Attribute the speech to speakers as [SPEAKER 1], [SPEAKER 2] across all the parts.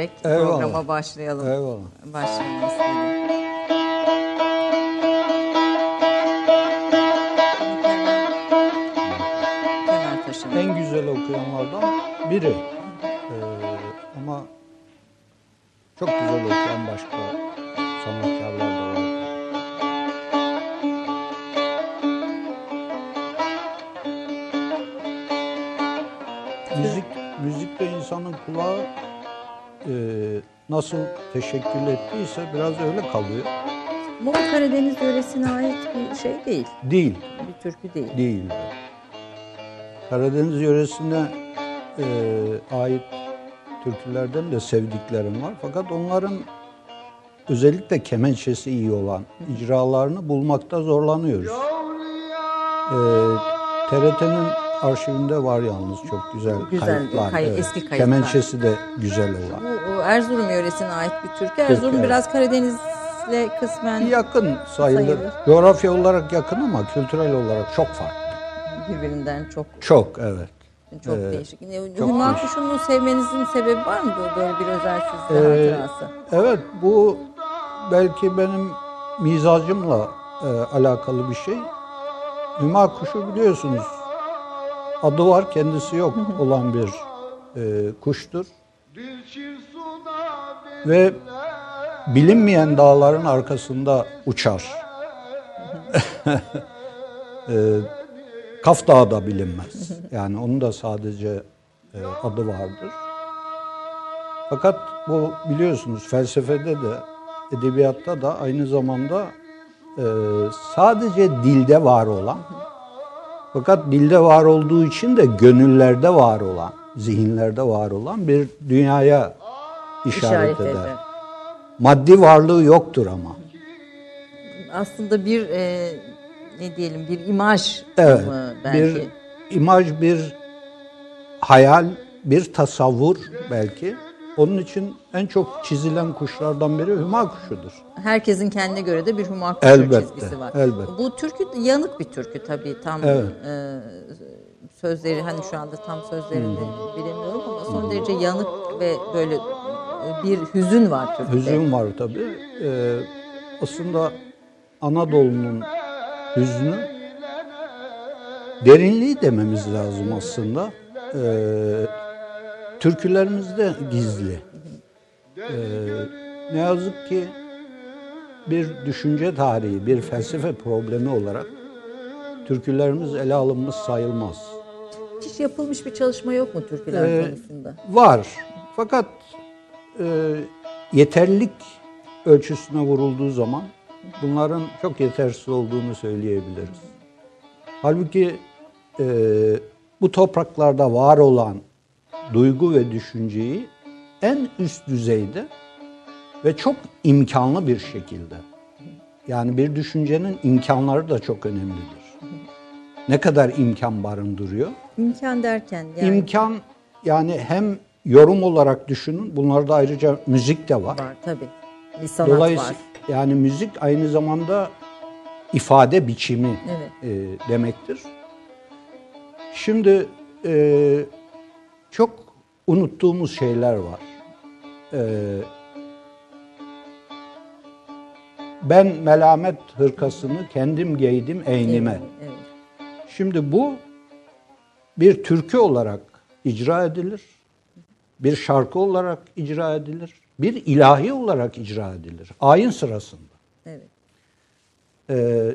[SPEAKER 1] Dinleyerek
[SPEAKER 2] Eyvallah.
[SPEAKER 1] programa başlayalım.
[SPEAKER 2] Eyvallah.
[SPEAKER 1] Başlayalım istedim.
[SPEAKER 2] En güzel okuyanlardan biri. Nasıl teşekkül ettiyse biraz öyle kalıyor.
[SPEAKER 1] Bu Karadeniz yöresine ait bir şey değil.
[SPEAKER 2] Değil.
[SPEAKER 1] Bir türkü değil.
[SPEAKER 2] değil. Karadeniz yöresine e, ait türkülerden de sevdiklerim var. Fakat onların özellikle kemençesi iyi olan icralarını bulmakta zorlanıyoruz. E, TRT'nin arşivinde var yalnız çok güzel,
[SPEAKER 1] Güzel,
[SPEAKER 2] kayıtlar.
[SPEAKER 1] kay- eski kayıtlar.
[SPEAKER 2] Kemençesi de güzel olan.
[SPEAKER 1] Bu Erzurum yöresine ait bir türkü. Erzurum
[SPEAKER 2] evet.
[SPEAKER 1] biraz Karadeniz'le kısmen
[SPEAKER 2] Yakın sayılır.
[SPEAKER 1] Sayılır.
[SPEAKER 2] Coğrafya olarak yakın ama kültürel olarak çok farklı.
[SPEAKER 1] birbirinden çok
[SPEAKER 2] Çok evet.
[SPEAKER 1] çok
[SPEAKER 2] Evet,
[SPEAKER 1] değişik.
[SPEAKER 2] Değişik.
[SPEAKER 1] Kuşu'nu sevmenizin sebebi var mı böyle bir özel sizde
[SPEAKER 2] Ee,
[SPEAKER 1] hatırası?
[SPEAKER 2] Evet bu belki benim mizacımla e, alakalı bir şey. Hüma kuşu biliyorsunuz adı var kendisi yok olan bir e, kuştur. Ve bilinmeyen dağların arkasında uçar. e, Kaf Dağı da bilinmez. Yani onun da sadece e, adı vardır. Fakat bu biliyorsunuz felsefede de edebiyatta da aynı zamanda e, sadece dilde var olan fakat dilde var olduğu için de gönüllerde var olan, zihinlerde var olan bir dünyaya işaret,
[SPEAKER 1] İşaret
[SPEAKER 2] eder.
[SPEAKER 1] eder.
[SPEAKER 2] Maddi varlığı yoktur ama.
[SPEAKER 1] Aslında bir e, ne diyelim bir imaj
[SPEAKER 2] Evet.
[SPEAKER 1] mı belki?
[SPEAKER 2] Bir imaj, bir hayal, bir tasavvur belki. Onun için en çok çizilen kuşlardan biri hüma kuşudur.
[SPEAKER 1] Herkesin kendine göre de bir Hüma Kuşu
[SPEAKER 2] Elbette,
[SPEAKER 1] çizgisi var.
[SPEAKER 2] elbette.
[SPEAKER 1] Bu türkü yanık bir türkü tabii tam
[SPEAKER 2] Evet.
[SPEAKER 1] e, sözleri hani şu anda tam sözlerini bilemiyorum ama son derece yanık ve böyle bir hüzün var türküde.
[SPEAKER 2] Hüzün var tabii. Ee, aslında Anadolu'nun hüznü derinliği dememiz lazım aslında. Ee, türkülerimizde gizli. Ee, ne yazık ki bir düşünce tarihi, bir felsefe problemi olarak türkülerimiz ele alınmış sayılmaz.
[SPEAKER 1] Hiç yapılmış bir çalışma yok mu türküler
[SPEAKER 2] Ee,
[SPEAKER 1] konusunda?
[SPEAKER 2] Var. Fakat e, yeterlilik ölçüsüne vurulduğu zaman bunların çok yetersiz olduğunu söyleyebiliriz. Halbuki e, bu topraklarda var olan duygu ve düşünceyi en üst düzeyde ve çok imkanlı bir şekilde yani bir düşüncenin imkanları da çok önemlidir. Ne kadar imkan barındırıyor?
[SPEAKER 1] İmkan derken yani
[SPEAKER 2] İmkan yani hem yorum olarak düşünün. Bunlarda ayrıca müzik de var.
[SPEAKER 1] var tabii. Bir sanat
[SPEAKER 2] Dolayısıyla
[SPEAKER 1] var.
[SPEAKER 2] yani müzik aynı zamanda ifade biçimi
[SPEAKER 1] Evet.
[SPEAKER 2] e, demektir. Şimdi e, çok unuttuğumuz şeyler var. E, ben melamet hırkasını kendim giydim eynime.
[SPEAKER 1] Evet.
[SPEAKER 2] Şimdi bu bir türkü olarak icra edilir. Bir şarkı olarak icra edilir. Bir ilahi olarak icra edilir. Ayin sırasında.
[SPEAKER 1] evet.
[SPEAKER 2] Ee,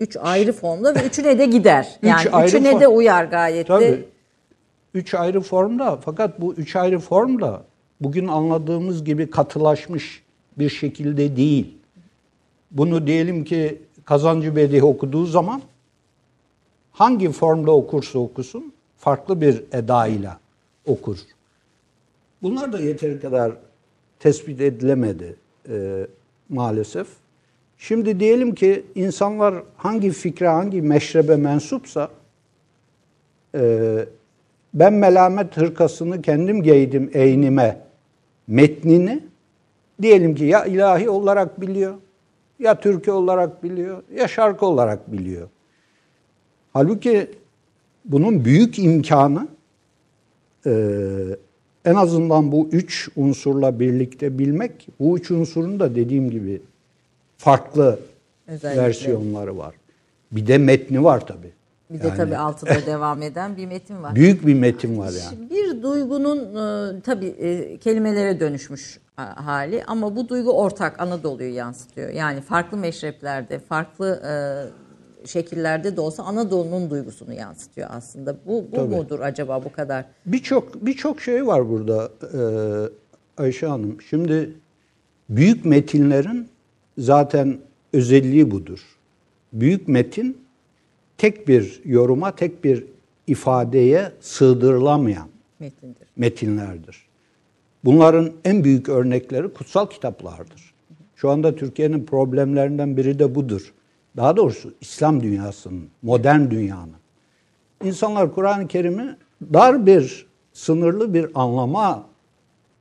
[SPEAKER 1] Üç ayrı formda ve üçüne de gider.
[SPEAKER 2] Üç
[SPEAKER 1] Yani
[SPEAKER 2] ayrı
[SPEAKER 1] üçüne
[SPEAKER 2] form-
[SPEAKER 1] de uyar gayet de.
[SPEAKER 2] Üç ayrı formda fakat bu üç ayrı formda bugün anladığımız gibi katılaşmış bir şekilde değil. Bunu diyelim ki Kazancı Bedi okuduğu zaman hangi formda okursa okusun farklı bir edayla okur. Bunlar da yeteri kadar tespit edilemedi e, maalesef. Şimdi diyelim ki insanlar hangi fikre, hangi meşrebe mensupsa e, ben melamet hırkasını kendim giydim eynime metnini diyelim ki ya ilahi olarak biliyor, ya türkü olarak biliyor, ya şarkı olarak biliyor. Halbuki bunun büyük imkanı e, en azından bu üç unsurla birlikte bilmek, bu üç unsurun da dediğim gibi farklı
[SPEAKER 1] Özellikle.
[SPEAKER 2] versiyonları var. Bir de metni var tabii.
[SPEAKER 1] Bir de tabii altıda devam eden bir metin var.
[SPEAKER 2] Büyük bir metin var yani.
[SPEAKER 1] Bir duygunun e, tabii e, kelimelere dönüşmüş ha- hali ama bu duygu ortak Anadolu'yu yansıtıyor. Yani farklı meşreplerde, farklı e, şekillerde de olsa Anadolu'nun duygusunu yansıtıyor aslında. Bu, bu
[SPEAKER 2] Tabii.
[SPEAKER 1] mudur acaba bu kadar?
[SPEAKER 2] Birçok birçok şey var burada e, Ayşe Hanım. Şimdi büyük metinlerin zaten özelliği budur. Büyük metin tek bir yoruma, tek bir ifadeye sığdırılamayan
[SPEAKER 1] Metindir.
[SPEAKER 2] metinlerdir. Bunların en büyük örnekleri kutsal kitaplardır. Şu anda Türkiye'nin problemlerinden biri de budur. Daha doğrusu İslam dünyasının, modern dünyanın. İnsanlar Kur'an-ı Kerim'i dar bir, sınırlı bir anlama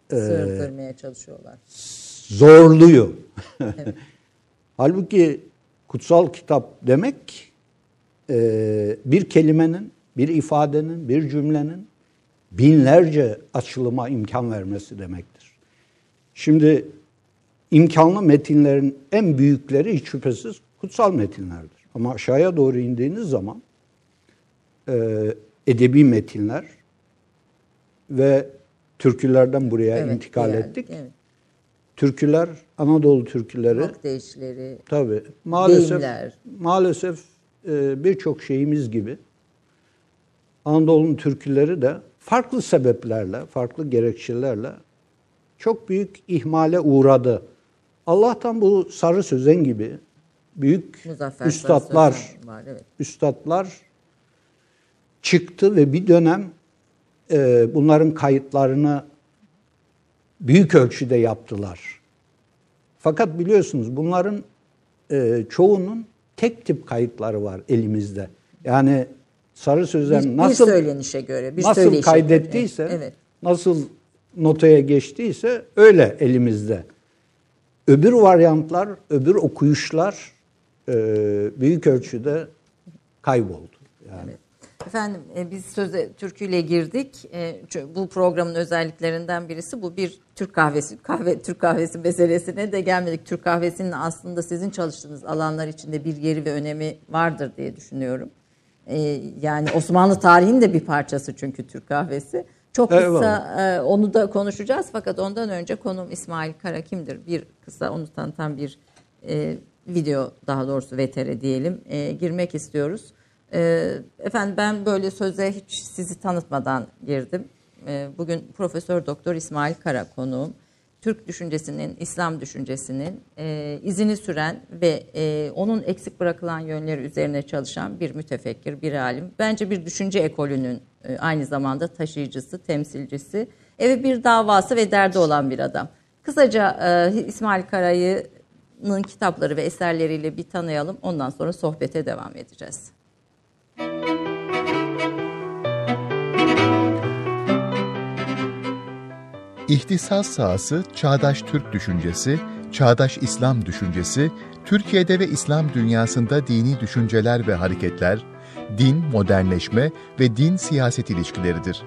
[SPEAKER 1] Sığdırmaya çalışıyorlar.
[SPEAKER 2] zorluyor. Halbuki kutsal kitap demek e, bir kelimenin, bir ifadenin, bir cümlenin binlerce açılıma imkan vermesi demektir. Şimdi imkanlı metinlerin en büyükleri hiç şüphesiz kutsal metinlerdir. Ama aşağıya doğru indiğiniz zaman e, edebi metinler ve türkülerden buraya
[SPEAKER 1] Evet,
[SPEAKER 2] intikal
[SPEAKER 1] yani,
[SPEAKER 2] ettik.
[SPEAKER 1] Evet.
[SPEAKER 2] Türküler, Anadolu türküleri
[SPEAKER 1] Halk deyişleri,
[SPEAKER 2] tabii maalesef
[SPEAKER 1] Deyimler.
[SPEAKER 2] maalesef birçok şeyimiz gibi Anadolu'nun türküleri de farklı sebeplerle, farklı gerekçelerle çok büyük ihmale uğradı. Allah'tan bu Sarı Sözen gibi büyük
[SPEAKER 1] Muzaffer
[SPEAKER 2] üstadlar,
[SPEAKER 1] var. Evet.
[SPEAKER 2] üstadlar çıktı ve bir dönem e, bunların kayıtlarını büyük ölçüde yaptılar. Fakat biliyorsunuz bunların e, çoğunun tek tip kayıtları var elimizde. Yani Sarı Sözen
[SPEAKER 1] Bir,
[SPEAKER 2] nasıl
[SPEAKER 1] bir söylenişe göre, bir
[SPEAKER 2] nasıl kaydettiyse,
[SPEAKER 1] göre. Evet.
[SPEAKER 2] nasıl notaya geçtiyse öyle elimizde. Öbür varyantlar, öbür okuyuşlar e, büyük ölçüde kayboldu. Yani
[SPEAKER 1] Efendim e, biz söze türküyle girdik. E, bu programın özelliklerinden birisi bu bir Türk kahvesi, kahve Türk kahvesi meselesine de gelmedik. Türk kahvesinin aslında sizin çalıştığınız alanlar içinde bir yeri ve önemi vardır diye düşünüyorum. E, yani Osmanlı tarihinin de bir parçası çünkü Türk kahvesi. Çok kısa e, onu da konuşacağız fakat ondan önce konum İsmail Kara kimdir? Bir kısa onu tanıtan bir e, video daha doğrusu VTR diyelim e, girmek istiyoruz. E, efendim ben böyle söze hiç sizi tanıtmadan girdim. E, bugün Profesör Doktor İsmail Kara konuğum. Türk düşüncesinin, İslam düşüncesinin e, izini süren ve e, onun eksik bırakılan yönleri üzerine çalışan bir mütefekkir, bir alim. Bence bir düşünce ekolünün e, aynı zamanda taşıyıcısı, temsilcisi e, ve bir davası ve derdi olan bir adam. Kısaca İsmail Kara'nın kitapları ve eserleriyle bir tanıyalım. Ondan sonra sohbete devam edeceğiz.
[SPEAKER 3] İhtisas sahası çağdaş Türk düşüncesi, çağdaş İslam düşüncesi, Türkiye'de ve İslam dünyasında dini düşünceler ve hareketler, din modernleşme ve din siyaset ilişkileridir.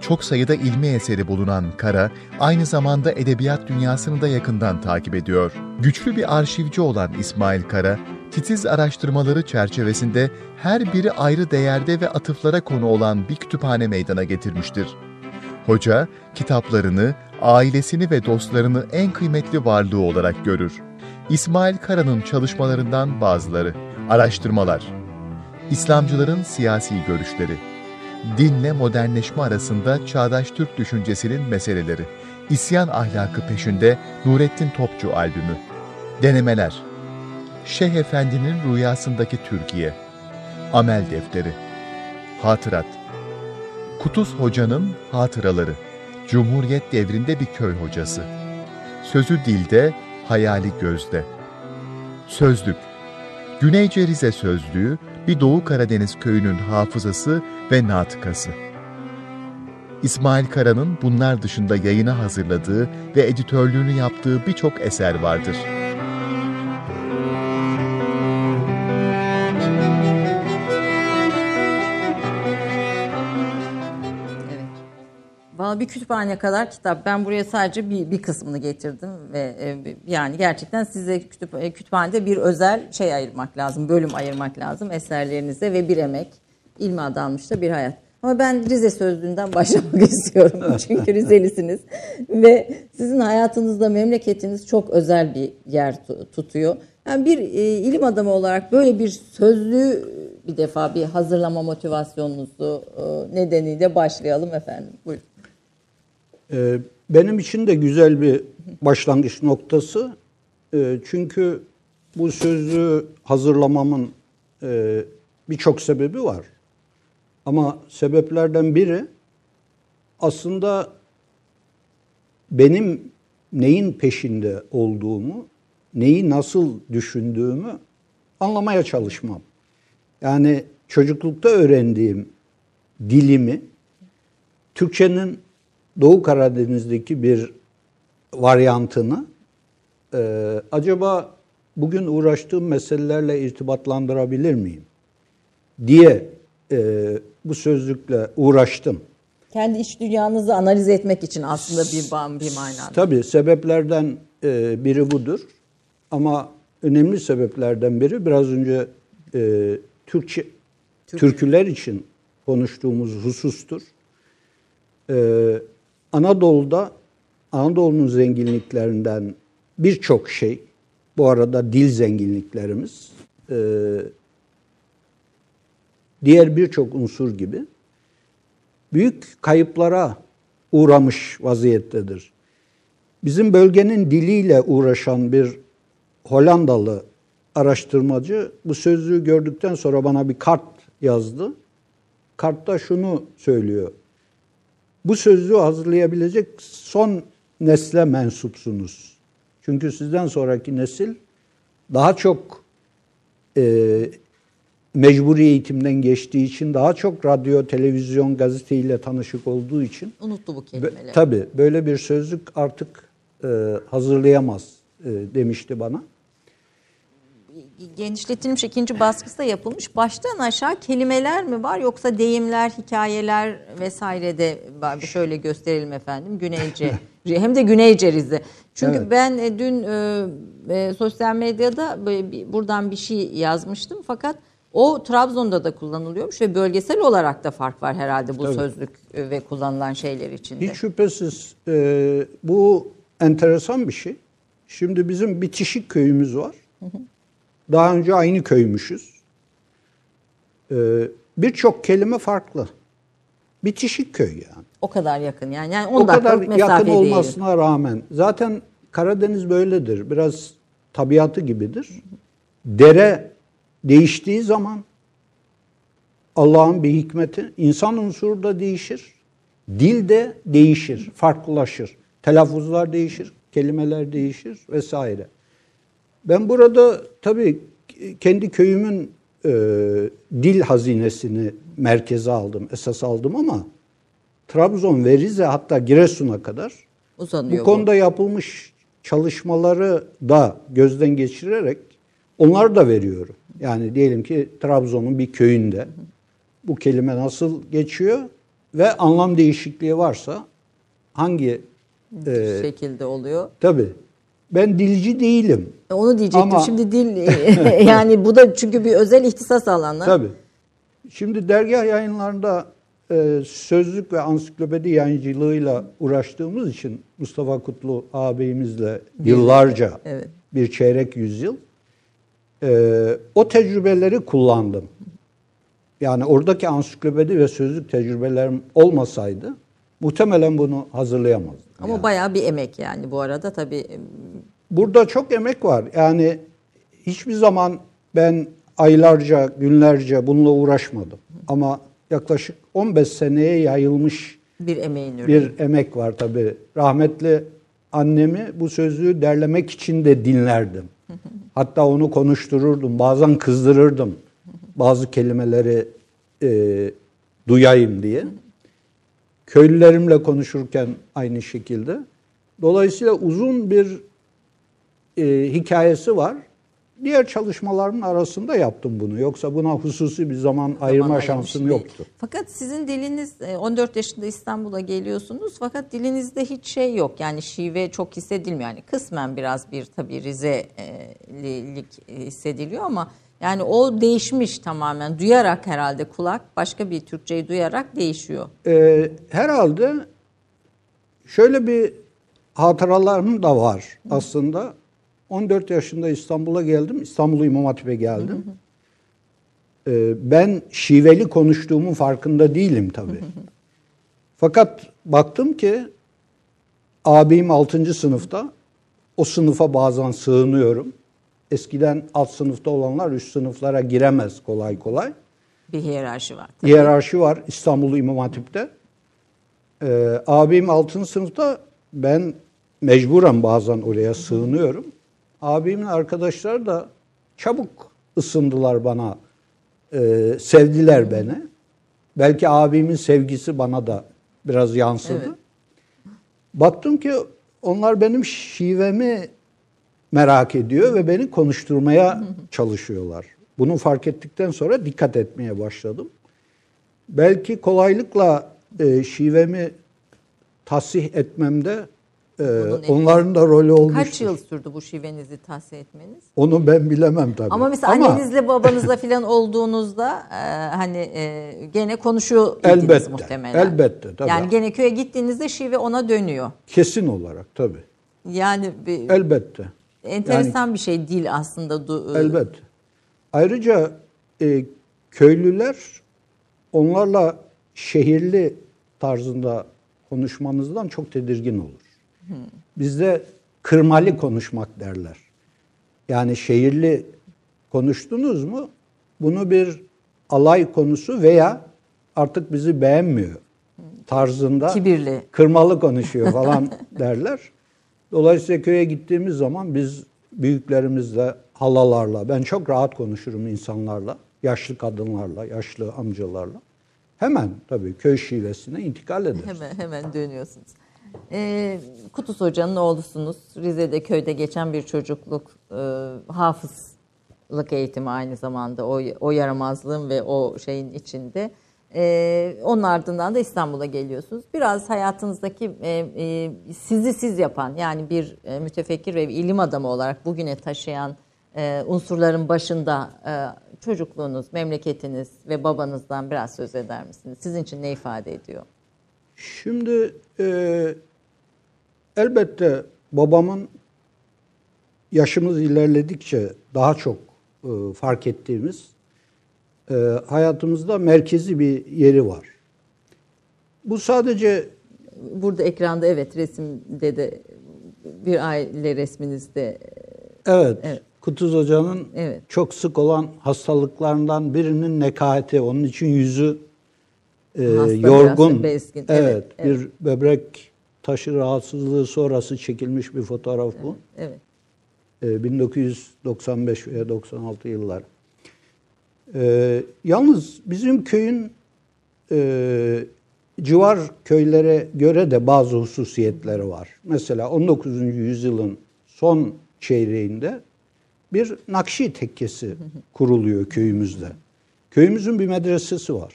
[SPEAKER 3] Çok sayıda ilmi eseri bulunan Kara, aynı zamanda edebiyat dünyasını da yakından takip ediyor. Güçlü bir arşivci olan İsmail Kara, titiz araştırmaları çerçevesinde her biri ayrı değerde ve atıflara konu olan bir kütüphane meydana getirmiştir. Hoca, kitaplarını, ailesini ve dostlarını en kıymetli varlığı olarak görür. İsmail Kara'nın çalışmalarından bazıları. Araştırmalar. İslamcıların siyasi görüşleri. Dinle modernleşme arasında çağdaş Türk düşüncesinin meseleleri. İsyan ahlakı peşinde Nurettin Topçu albümü. Denemeler. Şeyh Efendi'nin rüyasındaki Türkiye. Amel defteri. Hatırat. Kutuz Hoca'nın hatıraları. Cumhuriyet devrinde bir köy hocası. Sözü dilde, hayali gözde. Sözlük. Güneyce Rize Sözlüğü, bir Doğu Karadeniz köyünün hafızası ve natıkası. İsmail Kara'nın bunlar dışında yayına hazırladığı ve editörlüğünü yaptığı birçok eser vardır.
[SPEAKER 1] Kütüphane kadar kitap. Ben buraya sadece bir, bir kısmını getirdim ve e, yani gerçekten size kütüp, e, kütüphanede bir özel şey ayırmak lazım, bölüm ayırmak lazım eserlerinize ve bir emek, ilmi adanmış da bir hayat. Ama ben Rize Sözlüğü'nden başlamak istiyorum. Çünkü Rizelisiniz. Ve sizin hayatınızda memleketiniz çok özel bir yer tutuyor. Yani bir e, ilim adamı olarak böyle bir sözlüğü bir defa bir hazırlama motivasyonunuzu e, nedeniyle başlayalım efendim. Buyurun.
[SPEAKER 2] Ee, benim için de güzel bir başlangıç noktası. Ee, çünkü bu sözlüğü hazırlamamın e, birçok sebebi var. Ama sebeplerden biri aslında benim neyin peşinde olduğumu, neyi nasıl düşündüğümü anlamaya çalışmam. Yani çocuklukta öğrendiğim dilimi Türkçenin Doğu Karadeniz'deki bir varyantını e, acaba bugün uğraştığım meselelerle irtibatlandırabilir miyim diye e, bu sözlükle uğraştım.
[SPEAKER 1] Kendi iç dünyanızı analiz etmek için aslında bir, bir manada.
[SPEAKER 2] Tabii sebeplerden e, biri budur. Ama önemli sebeplerden biri biraz önce e, Türkçe, Türk. türküler için konuştuğumuz husustur. Ee, Anadolu'da Anadolu'nun zenginliklerinden birçok şey, bu arada dil zenginliklerimiz, e, diğer birçok unsur gibi büyük kayıplara uğramış vaziyettedir. Bizim bölgenin diliyle uğraşan bir Hollandalı araştırmacı bu sözlüğü gördükten sonra bana bir kart yazdı. Kartta şunu söylüyor. Bu sözlüğü hazırlayabilecek son nesle mensupsunuz. Çünkü sizden sonraki nesil daha çok e, mecburi eğitimden geçtiği için daha çok radyo, televizyon, gazeteyle tanışık olduğu için
[SPEAKER 1] unuttu bu kelimeleri.
[SPEAKER 2] Tabii böyle bir sözlük artık e, hazırlayamaz e, demişti bana
[SPEAKER 1] genişletilmiş ikinci baskısı da yapılmış. Baştan aşağı kelimeler mi var yoksa deyimler, hikayeler vesaire de. Şöyle gösterelim efendim. Güneyce hem de Güneyce Rize. Çünkü evet. ben e, dün e, e, sosyal medyada böyle, buradan bir şey yazmıştım fakat o Trabzon'da da kullanılıyormuş ve bölgesel olarak da fark var herhalde bu Tabii. sözlük e, ve kullanılan şeyler içinde.
[SPEAKER 2] Hiç şüphesiz e, bu enteresan bir şey. Şimdi bizim bitişik köyümüz var. Hı hı. Daha önce aynı köymüşüz. Ee, Birçok kelime farklı. Bitişik köy yani.
[SPEAKER 1] O kadar yakın yani. yani
[SPEAKER 2] 10 o kadar yakın olmasına değil. rağmen. Zaten Karadeniz böyledir. Biraz tabiatı gibidir. Dere değiştiği zaman Allah'ın bir hikmeti. insan unsuru da değişir. Dil de değişir, farklılaşır. Telaffuzlar değişir, kelimeler değişir vesaire. Ben burada tabii kendi köyümün e, dil hazinesini merkeze aldım, esas aldım ama Trabzon ve Rize hatta Giresun'a kadar Uzanıyor bu konuda bu. yapılmış çalışmaları da gözden geçirerek onları da veriyorum. Yani diyelim ki Trabzon'un bir köyünde bu kelime nasıl geçiyor ve anlam değişikliği varsa hangi
[SPEAKER 1] e, şekilde oluyor?
[SPEAKER 2] Tabii. Ben dilci değilim.
[SPEAKER 1] E, onu diyecektim. Ama... Şimdi dil yani bu da çünkü bir özel ihtisas alanı.
[SPEAKER 2] Tabii. Şimdi dergah yayınlarında e, sözlük ve ansiklopedi yayıncılığıyla uğraştığımız için Mustafa Kutlu ağabeyimizle yıllarca evet. bir çeyrek yüzyıl e, o tecrübeleri kullandım. Yani oradaki ansiklopedi ve sözlük tecrübelerim olmasaydı muhtemelen bunu hazırlayamazdım.
[SPEAKER 1] Ama
[SPEAKER 2] yani.
[SPEAKER 1] bayağı bir emek yani bu arada tabii.
[SPEAKER 2] Burada çok emek var. Yani hiçbir zaman ben aylarca, günlerce bununla uğraşmadım. Ama yaklaşık 15 seneye yayılmış
[SPEAKER 1] bir emeğin ürünü.
[SPEAKER 2] Bir emek var tabii. Rahmetli annemi bu sözlüğü derlemek için de dinlerdim. Hatta onu konuştururdum. Bazen kızdırırdım. Bazı kelimeleri e, duyayım diye. Köylülerimle konuşurken aynı şekilde. Dolayısıyla uzun bir e, hikayesi var. diğer çalışmaların arasında yaptım bunu. Yoksa buna hususi bir zaman ayırma
[SPEAKER 1] Zaman
[SPEAKER 2] şansım
[SPEAKER 1] ayırmış
[SPEAKER 2] yoktu.
[SPEAKER 1] Fakat sizin diliniz e, 14 yaşında İstanbul'a geliyorsunuz fakat dilinizde hiç şey yok. Yani şive çok hissedilmiyor. Yani kısmen biraz bir tabii Rize'lik hissediliyor ama yani o değişmiş tamamen. Duyarak herhalde kulak başka bir Türkçeyi duyarak değişiyor.
[SPEAKER 2] Ee, herhalde şöyle bir hatıralarım da var aslında. 14 yaşında İstanbul'a geldim. İstanbul İmam Hatip'e geldim. Ee, ben şiveli konuştuğumun farkında değilim tabii. Fakat baktım ki abim 6. sınıfta. O sınıfa bazen sığınıyorum. Eskiden alt sınıfta olanlar üst sınıflara giremez kolay kolay.
[SPEAKER 1] Bir hiyerarşi var.
[SPEAKER 2] Hiyerarşi var İstanbul İmam Hatip'te. Ee, abim 6. sınıfta ben mecburen bazen oraya sığınıyorum. Abimin arkadaşları da çabuk ısındılar bana. Ee, sevdiler beni. Belki abimin sevgisi bana da biraz yansıdı.
[SPEAKER 1] Evet.
[SPEAKER 2] Baktım ki onlar benim şivemi merak ediyor ve beni konuşturmaya çalışıyorlar. Bunu fark ettikten sonra dikkat etmeye başladım. Belki kolaylıkla e, şivemi tasih etmemde e, onların da rolü olmuştur.
[SPEAKER 1] Kaç yıl sürdü bu şivenizi tahsil etmeniz?
[SPEAKER 2] Onu ben bilemem tabii.
[SPEAKER 1] Ama mesela annenizle babanızla falan olduğunuzda e, hani e, gene konuşuyor
[SPEAKER 2] Elbette,
[SPEAKER 1] muhtemelen.
[SPEAKER 2] elbette, tabii.
[SPEAKER 1] Yani gene köye gittiğinizde şive ona dönüyor.
[SPEAKER 2] kesin olarak tabii.
[SPEAKER 1] Yani bir,
[SPEAKER 2] Elbette.
[SPEAKER 1] Enteresan bir şey dil aslında. Du-
[SPEAKER 2] Elbette. Ayrıca e, köylüler onlarla şehirli tarzında konuşmanızdan çok tedirgin olur. Bizde kırmalı konuşmak derler. Yani şehirli konuştunuz mu bunu bir alay konusu veya artık bizi beğenmiyor tarzında
[SPEAKER 1] Kibirli.
[SPEAKER 2] kırmalı konuşuyor falan derler. Dolayısıyla köye gittiğimiz zaman biz büyüklerimizle, halalarla, ben çok rahat konuşurum insanlarla, yaşlı kadınlarla, yaşlı amcalarla. Hemen tabii köy şivesine intikal ederiz.
[SPEAKER 1] Hemen hemen dönüyorsunuz. Ee, Kutus Hoca'nın oğlusunuz. Rize'de köyde geçen bir çocukluk e, hafızlık eğitimi aynı zamanda o, o yaramazlığın ve o şeyin içinde. Ee, onun ardından da İstanbul'a geliyorsunuz. Biraz hayatınızdaki e, e, sizi siz yapan yani bir e, mütefekkir ve ilim adamı olarak bugüne taşıyan e, unsurların başında e, çocukluğunuz, memleketiniz ve babanızdan biraz söz eder misiniz? Sizin için ne ifade ediyor?
[SPEAKER 2] Şimdi e, elbette babamın yaşımız ilerledikçe daha çok e, fark ettiğimiz e, hayatımızda merkezi bir yeri var. Bu sadece
[SPEAKER 1] Burada ekranda evet resimde de bir aile resminizde
[SPEAKER 2] evet,
[SPEAKER 1] Evet.
[SPEAKER 2] Kutuz Hoca'nın
[SPEAKER 1] Evet.
[SPEAKER 2] çok sık olan hastalıklarından birinin nekahati. Onun için yüzü e,
[SPEAKER 1] Hasta,
[SPEAKER 2] yorgun.
[SPEAKER 1] bezgin.
[SPEAKER 2] Evet,
[SPEAKER 1] Evet,
[SPEAKER 2] bir böbrek taşı rahatsızlığı sonrası çekilmiş bir fotoğraf bu.
[SPEAKER 1] evet
[SPEAKER 2] E, 1995 veya 96 yıllar. E, yalnız bizim köyün e, civar köylere göre de bazı hususiyetleri var. Mesela 19. yüzyılın son çeyreğinde bir Nakşi tekkesi kuruluyor köyümüzde. Köyümüzün bir medresesi var.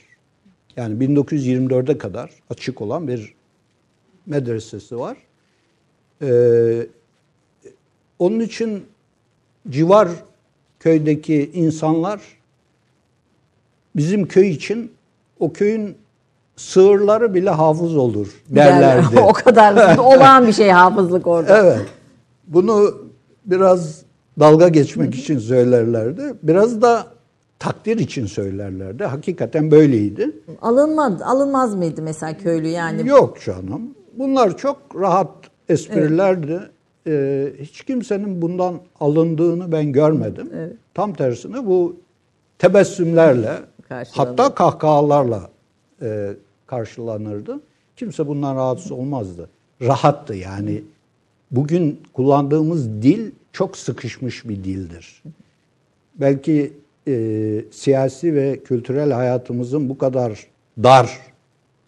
[SPEAKER 2] Yani 1924'e kadar açık olan bir medresesi var. Ee, onun için civar köydeki insanlar bizim köy için o köyün sığırları bile hafız olur derlerdi.
[SPEAKER 1] o kadar olağan bir şey hafızlık orada.
[SPEAKER 2] Evet. Bunu biraz dalga geçmek için söylerlerdi. Biraz da takdir için söylerlerdi. Hakikaten böyleydi.
[SPEAKER 1] Alınmaz, alınmaz mıydı mesela köylü yani?
[SPEAKER 2] Yok canım. Bunlar çok rahat esprilerdi. Ee, hiç kimsenin bundan alındığını ben görmedim. Tam tersine bu tebessümlerle
[SPEAKER 1] Karşılanır.
[SPEAKER 2] hatta kahkahalarla e, karşılanırdı. Kimse bundan rahatsız olmazdı. Rahattı yani. Bugün kullandığımız dil çok sıkışmış bir dildir. Belki e, siyasi ve kültürel hayatımızın bu kadar dar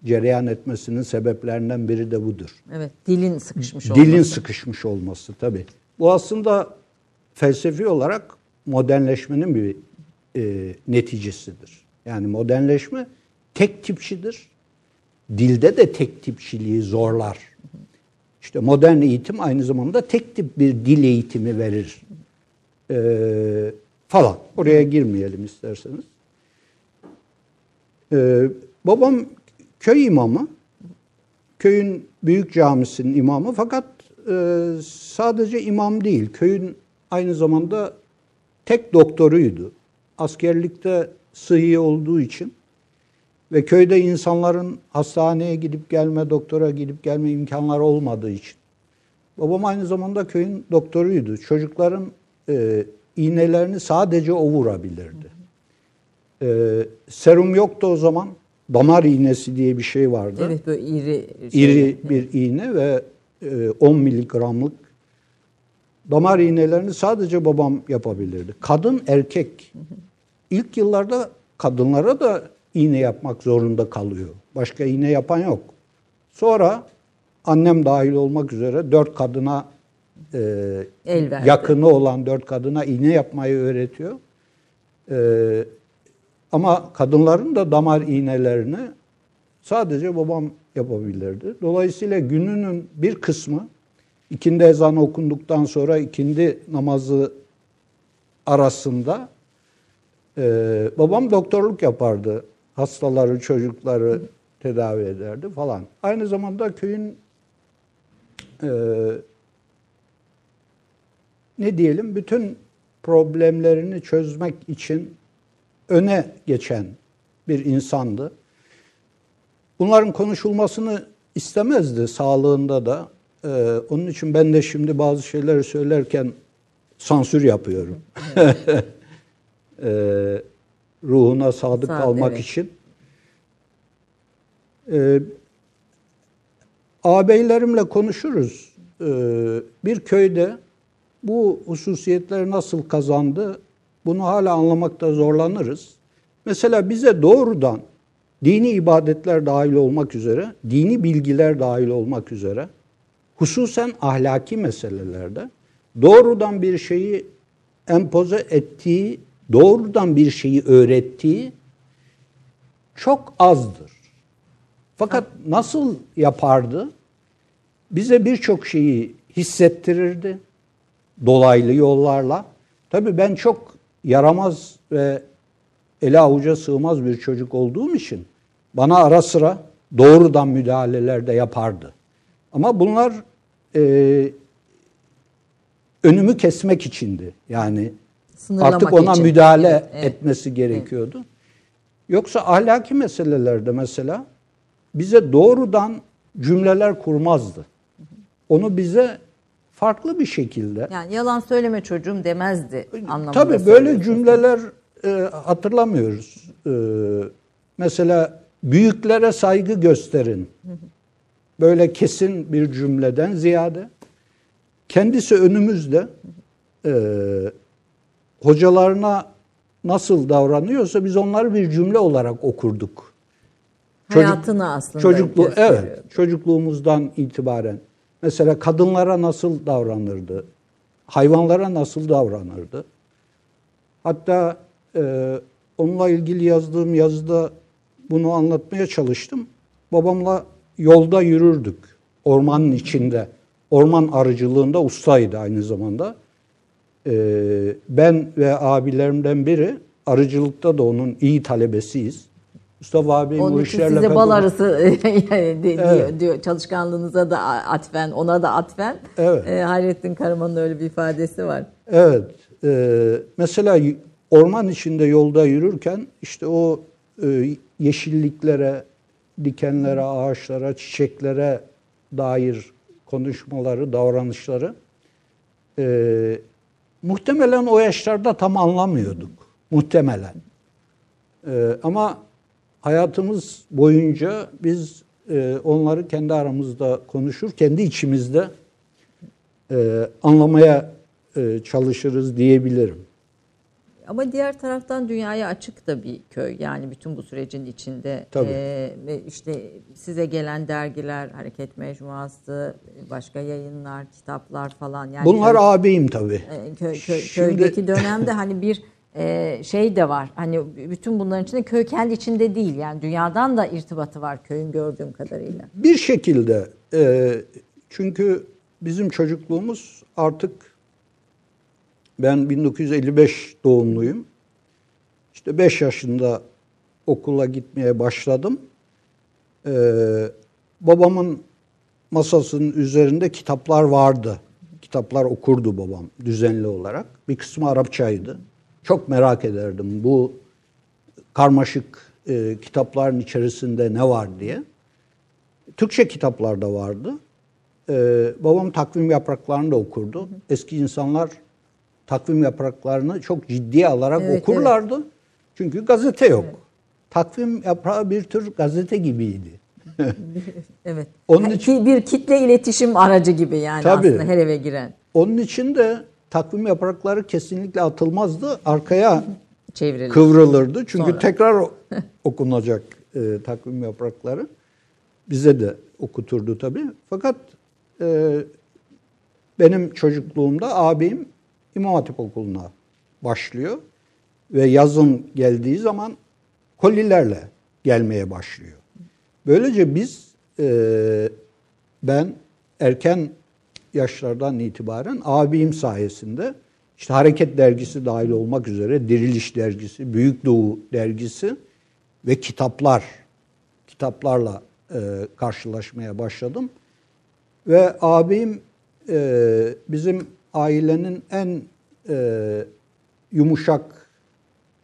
[SPEAKER 2] cereyan etmesinin sebeplerinden biri de budur.
[SPEAKER 1] Evet, dilin sıkışmış olması.
[SPEAKER 2] Dilin sıkışmış olması tabii. Bu aslında felsefi olarak modernleşmenin bir e, neticesidir. Yani modernleşme tek tipçidir. Dilde de tek tipçiliği zorlar. İşte modern eğitim aynı zamanda tek tip bir dil eğitimi verir. Ee, falan. Oraya girmeyelim isterseniz. Ee, babam köy imamı. Köyün büyük camisinin imamı fakat e, sadece imam değil. Köyün aynı zamanda tek doktoruydu. Askerlikte sıhhi olduğu için ve köyde insanların hastaneye gidip gelme, doktora gidip gelme imkanları olmadığı için. Babam aynı zamanda köyün doktoruydu. Çocukların e, iğnelerini sadece o vurabilirdi. E, serum yoktu o zaman. Damar iğnesi diye bir şey vardı.
[SPEAKER 1] Evet böyle iri. Şey.
[SPEAKER 2] İri bir iğne ve e, 10 miligramlık damar iğnelerini sadece babam yapabilirdi. Kadın erkek. İlk yıllarda kadınlara da iğne yapmak zorunda kalıyor. Başka iğne yapan yok. Sonra annem dahil olmak üzere dört kadına e,
[SPEAKER 1] El
[SPEAKER 2] yakını olan dört kadına iğne yapmayı öğretiyor. E, ama kadınların da damar iğnelerini sadece babam yapabilirdi. Dolayısıyla gününün bir kısmı ikindi ezanı okunduktan sonra ikindi namazı arasında e, babam doktorluk yapardı. Hastaları, çocukları tedavi ederdi falan. Aynı zamanda köyün e, ne diyelim bütün problemlerini çözmek için öne geçen bir insandı. Bunların konuşulmasını istemezdi sağlığında da. Ee, onun için ben de şimdi bazı şeyleri söylerken sansür yapıyorum. ee, ruhuna sadık Sağ, kalmak evet. için. Ee, ağabeylerimle konuşuruz. Ee, bir köyde bu hususiyetleri nasıl kazandı bunu hala anlamakta zorlanırız. Mesela bize doğrudan dini ibadetler dahil olmak üzere, dini bilgiler dahil olmak üzere, hususen ahlaki meselelerde doğrudan bir şeyi empoze ettiği, doğrudan bir şeyi öğrettiği çok azdır. Fakat nasıl yapardı? Bize birçok şeyi hissettirirdi dolaylı yollarla. Tabii ben çok yaramaz ve ele avuca sığmaz bir çocuk olduğum için bana ara sıra doğrudan müdahaleler de yapardı. Ama bunlar e, önümü kesmek içindi. Yani Sınırlamak artık ona için. müdahale evet, etmesi gerekiyordu. Evet. Yoksa ahlaki meselelerde mesela bize doğrudan cümleler kurmazdı. Onu bize farklı bir şekilde.
[SPEAKER 1] Yani yalan söyleme çocuğum demezdi anlamında.
[SPEAKER 2] Tabii böyle cümleler e, hatırlamıyoruz. E, mesela büyüklere saygı gösterin. Böyle kesin bir cümleden ziyade kendisi önümüzde e, hocalarına nasıl davranıyorsa biz onları bir cümle olarak okurduk.
[SPEAKER 1] Hayatını aslında
[SPEAKER 2] çocuklu evet çocukluğumuzdan itibaren Mesela kadınlara nasıl davranırdı? Hayvanlara nasıl davranırdı? Hatta e, onunla ilgili yazdığım yazıda bunu anlatmaya çalıştım. Babamla yolda yürürdük. Ormanın içinde. Orman arıcılığında ustaydı aynı zamanda. Ee, ben ve abilerimden biri arıcılıkta da onun iyi talebesiyiz. Mustafa abi
[SPEAKER 1] Onun bu işlerle size bal arısı yani de, evet. diyor, diyor çalışkanlığınıza da atfen, ona da atfen. Evet. E, Hayrettin Karaman'ın öyle bir ifadesi var.
[SPEAKER 2] Evet. E, mesela orman içinde yolda yürürken işte o e, yeşilliklere, dikenlere, ağaçlara, çiçeklere dair konuşmaları, davranışları e, muhtemelen o yaşlarda tam anlamıyorduk. Muhtemelen. E, ama hayatımız boyunca biz e, onları kendi aramızda konuşur, kendi içimizde e, anlamaya e, çalışırız diyebilirim.
[SPEAKER 1] Ama diğer taraftan dünyaya açık da bir köy. Yani bütün bu sürecin içinde
[SPEAKER 2] Tabii.
[SPEAKER 1] e, işte size gelen dergiler, hareket mecmuası, başka yayınlar, kitaplar falan. Yani
[SPEAKER 2] Bunlar
[SPEAKER 1] köy-
[SPEAKER 2] ağabeyim tabii.
[SPEAKER 1] e, köy, köy-
[SPEAKER 2] Şimdi-
[SPEAKER 1] köydeki dönemde hani bir e, şey de var. Hani bütün bunların içinde köy kendi içinde değil. Yani dünyadan da irtibatı var köyün gördüğüm kadarıyla.
[SPEAKER 2] Bir şekilde e, çünkü bizim çocukluğumuz artık ben 1955 doğumluyum. İşte 5 yaşında okula gitmeye başladım. E, babamın masasının üzerinde kitaplar vardı. Kitaplar okurdu babam düzenli olarak. Bir kısmı Arapçaydı. Çok merak ederdim bu karmaşık e, kitapların içerisinde ne var diye. Türkçe kitaplar da vardı. Ee, babam takvim yapraklarını da okurdu. Eski insanlar takvim yapraklarını çok ciddiye alarak
[SPEAKER 1] Evet,
[SPEAKER 2] okurlardı. Çünkü gazete yok. Takvim yaprağı bir tür gazete gibiydi.
[SPEAKER 1] Evet.
[SPEAKER 2] Onun için-
[SPEAKER 1] bir kitle iletişim aracı gibi yani
[SPEAKER 2] Tabii.
[SPEAKER 1] aslında her eve giren.
[SPEAKER 2] Onun için de takvim yaprakları kesinlikle atılmazdı. Arkaya
[SPEAKER 1] Çevrilir.
[SPEAKER 2] kıvrılırdı. Çünkü
[SPEAKER 1] Sonra.
[SPEAKER 2] tekrar okunacak e, takvim yaprakları. Bize de okuturdu tabii. Fakat e, benim çocukluğumda abim İmam Hatip Okulu'na başlıyor. Ve yazın geldiği zaman kolilerle gelmeye başlıyor. Böylece biz e, ben erken yaşlardan itibaren abim sayesinde işte Hareket Dergisi dahil olmak üzere Diriliş Dergisi, Büyük Doğu Dergisi ve kitaplar, kitaplarla e, karşılaşmaya başladım. Ve abim e, bizim ailenin en e, yumuşak,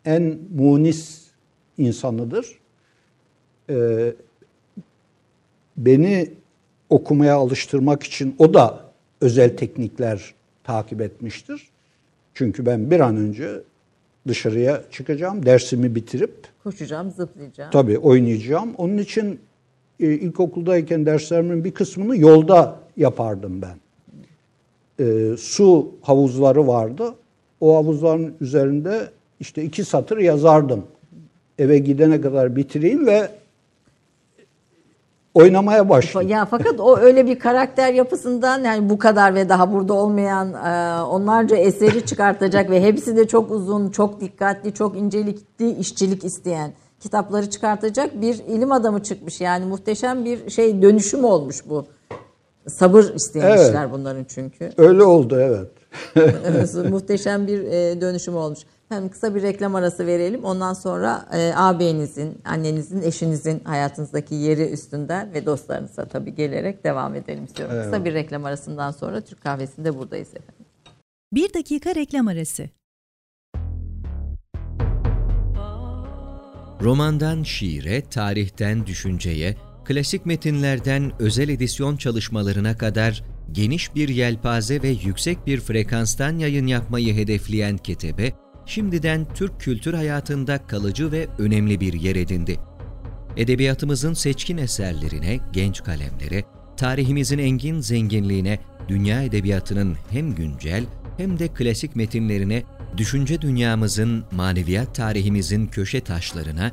[SPEAKER 2] en munis insanıdır. E, beni okumaya alıştırmak için o da özel teknikler takip etmiştir. Çünkü ben bir an önce dışarıya çıkacağım, dersimi bitirip
[SPEAKER 1] Koşacağım, zıplayacağım.
[SPEAKER 2] tabii oynayacağım. Onun için e, ilkokuldayken derslerimin bir kısmını yolda yapardım ben. E, su havuzları vardı. O havuzların üzerinde işte iki satır yazardım. Eve gidene kadar bitireyim ve oynamaya başladım.
[SPEAKER 1] Ya fakat o öyle bir karakter yapısından yani bu kadar ve daha burada olmayan e, onlarca eseri çıkartacak ve hepsi de çok uzun, çok dikkatli, çok incelikli işçilik isteyen kitapları çıkartacak bir ilim adamı çıkmış. Yani muhteşem bir şey dönüşüm olmuş bu. Sabır isteyen
[SPEAKER 2] Evet.
[SPEAKER 1] işler bunların çünkü.
[SPEAKER 2] Öyle oldu evet.
[SPEAKER 1] Evet, muhteşem bir e, dönüşüm olmuş. Hem kısa bir reklam arası verelim. Ondan sonra e, ağabeyinizin, annenizin, eşinizin hayatınızdaki yeri üstünden ve dostlarınıza tabii gelerek devam edelim istiyorum. Kısa bir reklam arasından sonra Türk Kahvesi'nde buradayız efendim.
[SPEAKER 4] Bir dakika reklam arası.
[SPEAKER 5] Romandan şiire, tarihten düşünceye, klasik metinlerden özel edisyon çalışmalarına kadar geniş bir yelpaze ve yüksek bir frekanstan yayın yapmayı hedefleyen Ketebe, şimdiden Türk kültür hayatında kalıcı ve önemli bir yer edindi. Edebiyatımızın seçkin eserlerine, genç kalemlere, tarihimizin engin zenginliğine, dünya edebiyatının hem güncel hem de klasik metinlerine, düşünce dünyamızın, maneviyat tarihimizin köşe taşlarına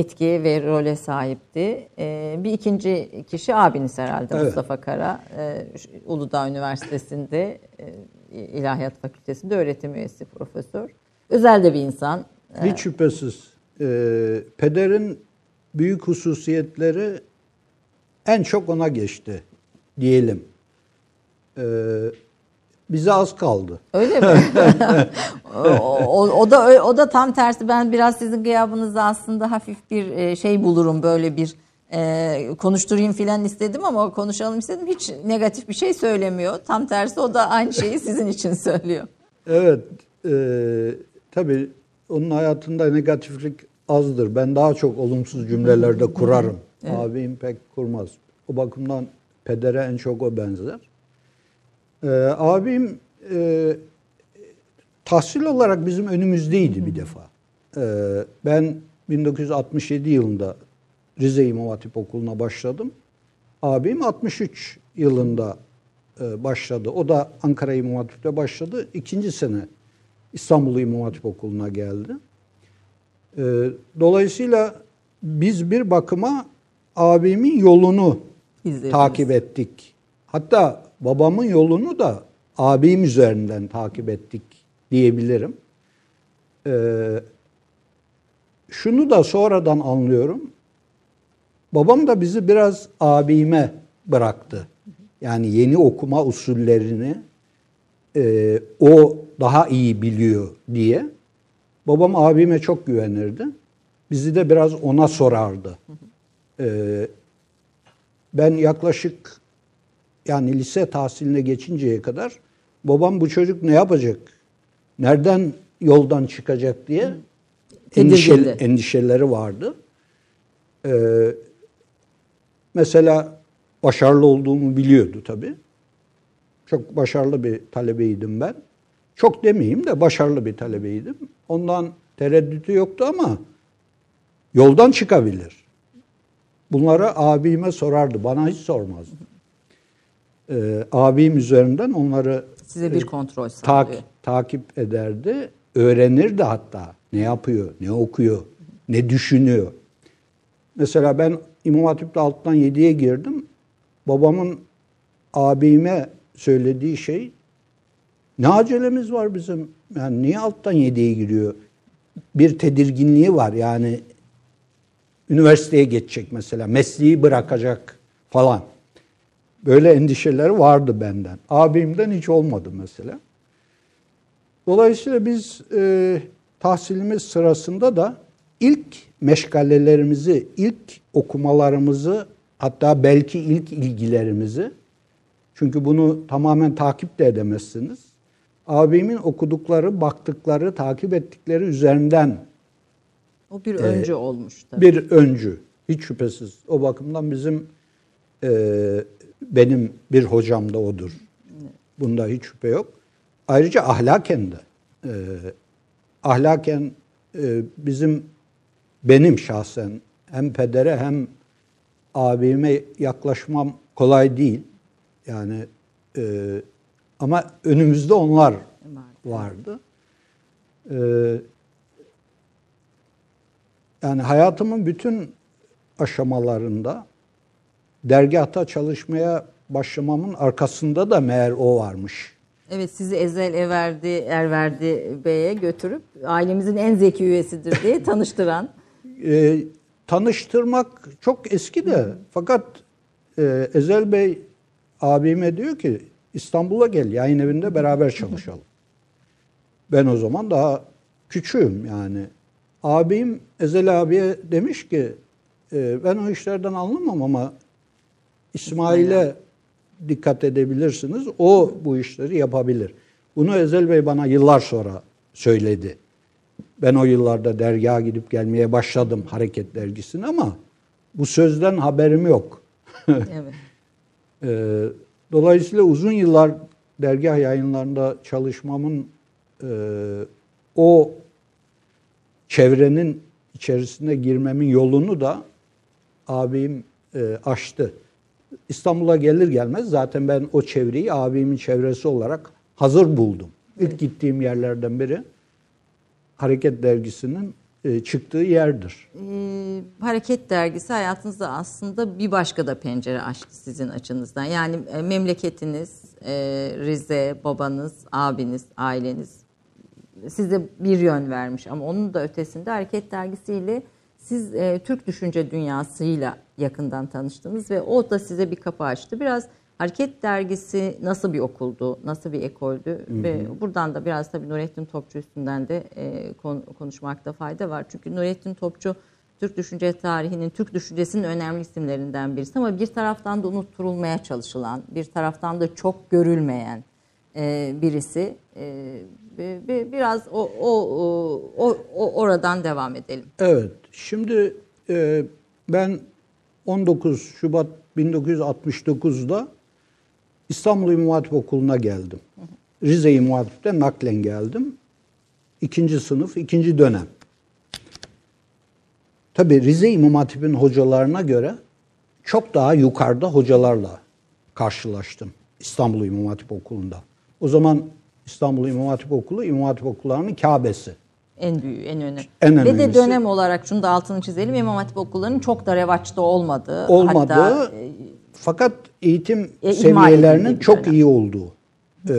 [SPEAKER 1] etki ve role sahipti. E, bir ikinci kişi abiniz herhalde
[SPEAKER 2] Evet.
[SPEAKER 1] Mustafa Kara. E, şu- Uludağ Üniversitesi'nde e, İlahiyat Fakültesi'nde öğretim üyesi profesör. Özel de bir insan.
[SPEAKER 2] Hiç şüphesiz. Ee, pederin büyük hususiyetleri en çok ona geçti diyelim. Ee, bize az kaldı.
[SPEAKER 1] Öyle mi? o, o, da o da tam tersi. Ben biraz sizin gıyabınızda aslında hafif bir e, şey bulurum böyle bir e, konuşturayım filan istedim ama konuşalım istedim. Hiç negatif bir şey söylemiyor. Tam tersi o da aynı şeyi sizin için söylüyor.
[SPEAKER 2] Evet, e, tabii onun hayatında negatiflik azdır. Ben daha çok olumsuz cümlelerde kurarım. Abim pek kurmaz. O bakımdan pedere en çok o benzer. Ee, abim e, tahsil olarak bizim önümüzdeydi bir defa. Ee, ben 1967 yılında Rize İmam Hatip Okulu'na başladım. Abim 63 yılında e, başladı. O da Ankara İmam Hatip'te başladı. İkinci sene İstanbul İmam Hatip Okulu'na geldi. E, dolayısıyla biz bir bakıma abimin yolunu
[SPEAKER 1] İzlediniz.
[SPEAKER 2] takip ettik. Hatta babamın yolunu da abim üzerinden takip ettik diyebilirim. Ee, şunu da sonradan anlıyorum. Babam da bizi biraz abime bıraktı. Yani yeni okuma usullerini e, o daha iyi biliyor diye. Babam abime çok güvenirdi. Bizi de biraz ona sorardı. Ee, ben yaklaşık yani lise tahsiline geçinceye kadar babam bu çocuk ne yapacak? Nereden yoldan çıkacak diye endişe,
[SPEAKER 1] Tedirgindi.
[SPEAKER 2] endişeleri vardı. Ee, mesela başarılı olduğumu biliyordu tabii. Çok başarılı bir talebeydim ben. Çok demeyeyim de başarılı bir talebeydim. Ondan tereddütü yoktu ama yoldan çıkabilir. Bunları abime sorardı. Bana hiç sormazdı. Ee, abim üzerinden onları
[SPEAKER 1] Size bir kontrol
[SPEAKER 2] tak-
[SPEAKER 1] sağlıyor.
[SPEAKER 2] takip ederdi. Öğrenirdi hatta. Ne yapıyor, ne okuyor, ne düşünüyor. Mesela ben İmam Hatip'te alttan 7'ye girdim. Babamın abime söylediği şey ne acelemiz var bizim? Yani niye alttan 7'ye giriyor? Bir tedirginliği var yani üniversiteye geçecek mesela, mesleği bırakacak falan. Böyle endişeler vardı benden. Abimden hiç olmadı mesela. Dolayısıyla biz e, tahsilimiz sırasında da ilk meşgalelerimizi, ilk okumalarımızı, hatta belki ilk ilgilerimizi, çünkü bunu tamamen takip de edemezsiniz. Abimin okudukları, baktıkları, takip ettikleri üzerinden
[SPEAKER 1] O bir öncü olmuş tabii.
[SPEAKER 2] bir öncü. Hiç şüphesiz. O bakımdan bizim e, benim bir hocam da odur. Bunda hiç şüphe yok. Ayrıca ahlaken de e, ahlaken e, bizim benim şahsen hem pedere hem abime yaklaşmam kolay değil. Yani e, ama önümüzde onlar vardı. E, yani hayatımın bütün aşamalarında dergahta çalışmaya başlamamın arkasında da meğer o varmış.
[SPEAKER 1] Evet sizi Ezel Everdi, Erverdi Bey'e götürüp ailemizin en zeki üyesidir diye tanıştıran.
[SPEAKER 2] Ee, tanıştırmak çok eski de fakat e, Ezel Bey abime diyor ki İstanbul'a gel yayın evinde beraber çalışalım. Ben o zaman daha küçüğüm yani. Abim Ezel abiye demiş ki e, ben o işlerden anlamam ama İsmail'e dikkat edebilirsiniz. O bu işleri yapabilir. Bunu Ezel Bey bana yıllar sonra söyledi. Ben o yıllarda dergaha gidip gelmeye başladım Hareket Dergisi'ne ama bu sözden haberim yok.
[SPEAKER 1] Evet.
[SPEAKER 2] Ee, dolayısıyla uzun yıllar dergah yayınlarında çalışmamın e, o çevrenin içerisine girmemin yolunu da abim e, açtı. İstanbul'a gelir gelmez zaten ben o çevreyi abimin çevresi olarak hazır buldum. İlk gittiğim yerlerden biri Hareket Dergisi'nin e, çıktığı yerdir.
[SPEAKER 1] Ee, Hareket Dergisi hayatınızda aslında bir başka da pencere açtı sizin açınızdan. Yani e, memleketiniz, e, Rize, babanız, abiniz, aileniz size bir yön vermiş. Ama onun da ötesinde Hareket Dergisi'yle siz e, Türk düşünce dünyasıyla yakından tanıştınız ve o da size bir kapı açtı. Biraz Hareket Dergisi nasıl bir okuldu, nasıl bir ekoldü ve buradan da biraz tabii Nurettin Topçu üstünden de e, kon- konuşmakta fayda var. Çünkü Nurettin Topçu Türk düşünce tarihinin, Türk düşüncesinin önemli isimlerinden birisi ama bir taraftan da unutturulmaya çalışılan, bir taraftan da çok görülmeyen, e, birisi. E, biraz o, o, o, o oradan devam edelim.
[SPEAKER 2] Evet. Şimdi e, ben 19 Şubat 1969'da İstanbul İmam Hatip Okulu'na geldim. Rize İmam Hatip'te naklen geldim. İkinci sınıf, ikinci dönem. Tabi Rize İmam Hatip'in hocalarına göre çok daha yukarıda hocalarla karşılaştım İstanbul İmam Hatip Okulu'nda. O zaman İstanbul İmam Hatip Okulu, İmam Hatip Okullarının Kabe'si.
[SPEAKER 1] En büyüğü, en önemli.
[SPEAKER 2] En
[SPEAKER 1] Ve de dönem olarak şunu da altını çizelim. İmam Hatip okullarının çok da revaçta olmadığı.
[SPEAKER 2] Olmadığı. Hatta, e, fakat eğitim e, seviyelerinin çok dönem. iyi olduğu. E,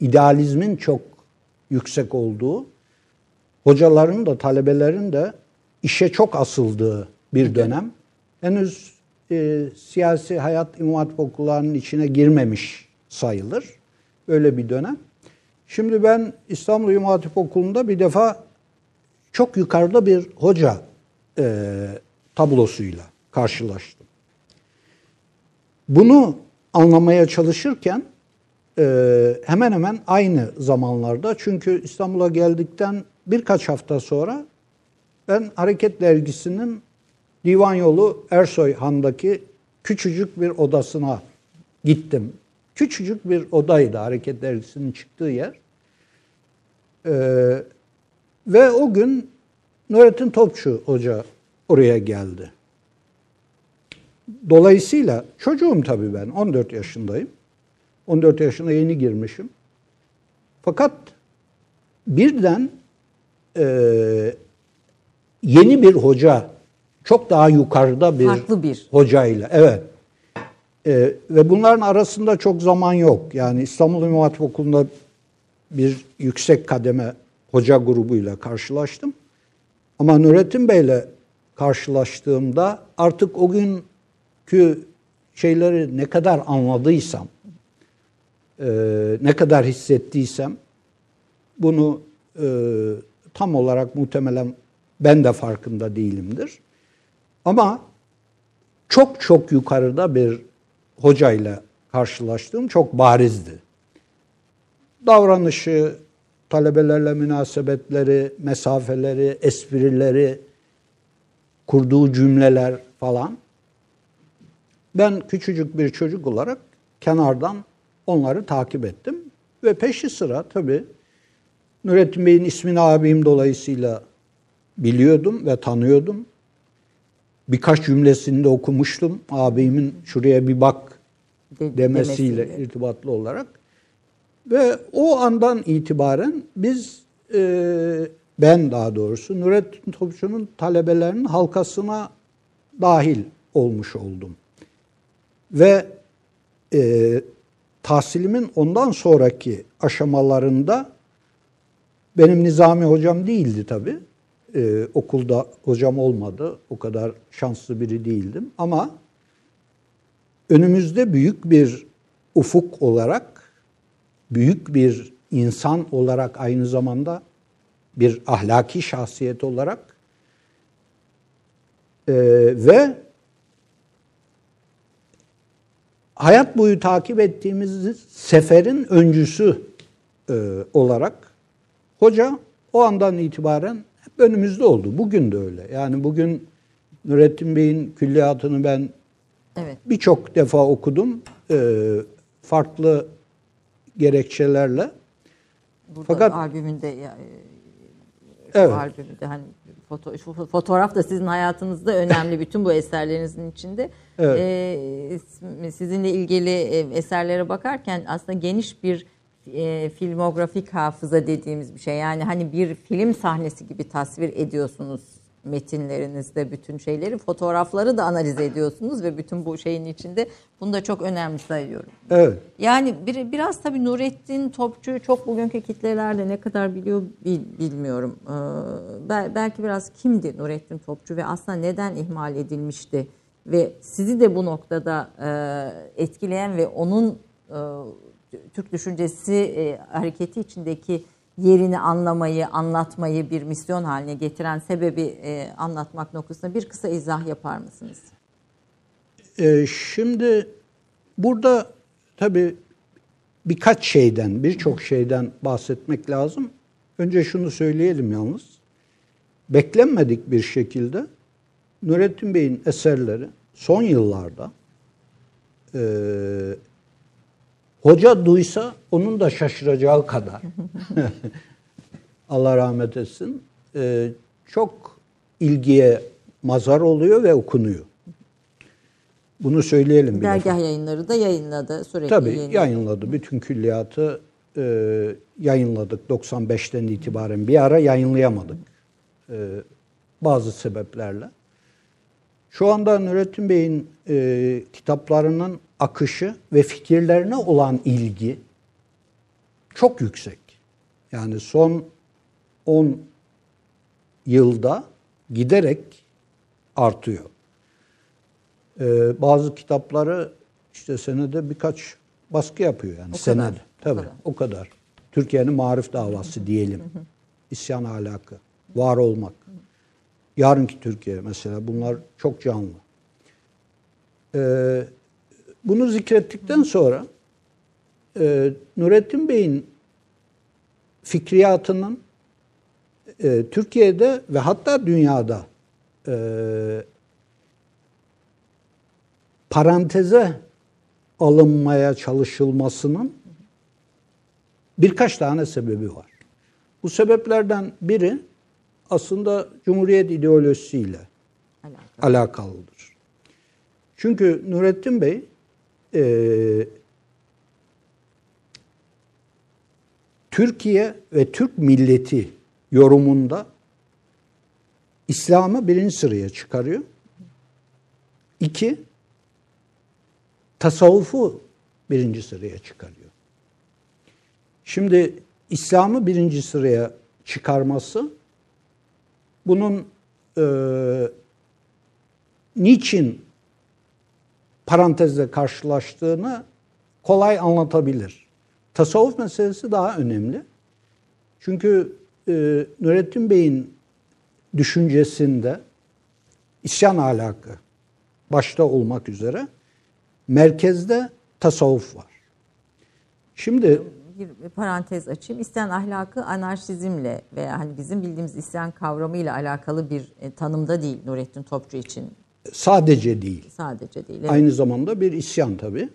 [SPEAKER 2] idealizmin çok yüksek olduğu. Hocaların da talebelerin de işe çok asıldığı bir dönem. Henüz e, siyasi hayat İmam Hatip okullarının içine girmemiş sayılır. Öyle bir dönem. Şimdi ben İstanbul İmam Hatip Okulu'nda bir defa çok yukarıda bir hoca e, tablosuyla karşılaştım. Bunu anlamaya çalışırken e, hemen hemen aynı zamanlarda çünkü İstanbul'a geldikten birkaç hafta sonra ben Hareket Dergisi'nin Divan Yolu Ersoy Han'daki küçücük bir odasına gittim. Küçücük bir odaydı Hareket Dergisi'nin çıktığı yer. Ee, ve o gün Nurettin Topçu Hoca oraya geldi. Dolayısıyla çocuğum tabii ben, 14 yaşındayım. 14 yaşına yeni girmişim. Fakat birden e, yeni bir hoca, çok daha yukarıda bir,
[SPEAKER 1] Farklı bir.
[SPEAKER 2] hocayla, evet. E, ve bunların arasında çok zaman yok. Yani İstanbul Hatip Okulu'nda bir yüksek kademe hoca grubuyla karşılaştım. Ama Nurettin Bey'le karşılaştığımda artık o günkü şeyleri ne kadar anladıysam, e, ne kadar hissettiysem bunu e, tam olarak muhtemelen ben de farkında değilimdir. Ama çok çok yukarıda bir hocayla karşılaştığım çok barizdi. Davranışı, talebelerle münasebetleri, mesafeleri, esprileri, kurduğu cümleler falan. Ben küçücük bir çocuk olarak kenardan onları takip ettim. Ve peşi sıra tabii Nurettin Bey'in ismini abim dolayısıyla biliyordum ve tanıyordum. Birkaç cümlesini de okumuştum. Abimin şuraya bir bak demesiyle, demesiyle. irtibatlı olarak. Ve o andan itibaren biz, e, ben daha doğrusu Nurettin Topçu'nun talebelerinin halkasına dahil olmuş oldum. Ve e, tahsilimin ondan sonraki aşamalarında benim Nizami hocam değildi tabii. Ee, okulda hocam olmadı. O kadar şanslı biri değildim. Ama önümüzde büyük bir ufuk olarak, büyük bir insan olarak aynı zamanda bir ahlaki şahsiyet olarak e, ve hayat boyu takip ettiğimiz seferin öncüsü e, olarak hoca o andan itibaren önümüzde oldu. Bugün de öyle. Yani bugün Nurettin Bey'in külliyatını ben evet. birçok defa okudum. E, farklı gerekçelerle.
[SPEAKER 1] Burada Fakat albümünde ya, e, evet. albümünde hani foto, fotoğraf da sizin hayatınızda önemli bütün bu eserlerinizin içinde. Evet. Ee, sizinle ilgili e, eserlere bakarken aslında geniş bir e, filmografik hafıza dediğimiz bir şey. Yani hani bir film sahnesi gibi tasvir ediyorsunuz metinlerinizde bütün şeyleri, fotoğrafları da analiz ediyorsunuz ve bütün bu şeyin içinde bunu da çok önemli sayıyorum.
[SPEAKER 2] Evet.
[SPEAKER 1] Yani bir, biraz tabii Nurettin Topçu'yu çok bugünkü kitlelerde ne kadar biliyor bil, bilmiyorum. Ee, belki biraz kimdi Nurettin Topçu ve aslında neden ihmal edilmişti ve sizi de bu noktada e, etkileyen ve onun e, Türk düşüncesi e, hareketi içindeki yerini anlamayı, anlatmayı bir misyon haline getiren sebebi e, anlatmak noktasında bir kısa izah yapar mısınız?
[SPEAKER 2] E, şimdi burada tabii birkaç şeyden, birçok şeyden bahsetmek lazım. Önce şunu söyleyelim yalnız. Beklenmedik bir şekilde Nurettin Bey'in eserleri son yıllarda e, hoca duysa onun da şaşıracağı kadar Allah rahmet etsin e, çok ilgiye mazar oluyor ve okunuyor. Bunu söyleyelim bir
[SPEAKER 1] Dergah
[SPEAKER 2] defa.
[SPEAKER 1] yayınları da yayınladı sürekli.
[SPEAKER 2] Tabii
[SPEAKER 1] yeni-
[SPEAKER 2] yayınladı. Bütün külliyatı e, yayınladık 95'ten itibaren. Bir ara yayınlayamadık. E, bazı sebeplerle. Şu anda Nurettin Bey'in e, kitaplarının akışı ve fikirlerine olan ilgi çok yüksek. Yani son 10 yılda giderek artıyor. Ee, bazı kitapları işte senede birkaç baskı yapıyor yani
[SPEAKER 1] O
[SPEAKER 2] senede.
[SPEAKER 1] kadar, o
[SPEAKER 2] Tabii
[SPEAKER 1] kadar.
[SPEAKER 2] o kadar. Türkiye'nin marif davası diyelim. İsyan ahlakı, var olmak. Yarınki Türkiye mesela bunlar çok canlı. Ee, bunu zikrettikten sonra e, Nurettin Bey'in fikriyatının e, Türkiye'de ve hatta dünyada e, paranteze alınmaya çalışılmasının birkaç tane sebebi var. Bu sebeplerden biri aslında Cumhuriyet ideolojisiyle
[SPEAKER 1] Alakalı.
[SPEAKER 2] alakalıdır. Çünkü Nurettin Bey e, Türkiye ve Türk milleti yorumunda İslam'ı birinci sıraya çıkarıyor. İki, tasavvufu birinci sıraya çıkarıyor. Şimdi İslam'ı birinci sıraya çıkarması bunun e, niçin parantezle karşılaştığını kolay anlatabilir. Tasavvuf meselesi daha önemli. Çünkü e, Nurettin Bey'in düşüncesinde isyan ahlakı başta olmak üzere merkezde tasavvuf var. Şimdi
[SPEAKER 1] bir parantez açayım. İsyan ahlakı anarşizmle veya hani bizim bildiğimiz isyan kavramıyla alakalı bir e, tanımda değil Nurettin Topçu için
[SPEAKER 2] sadece değil,
[SPEAKER 1] sadece değil. Evet.
[SPEAKER 2] aynı zamanda bir isyan tabii.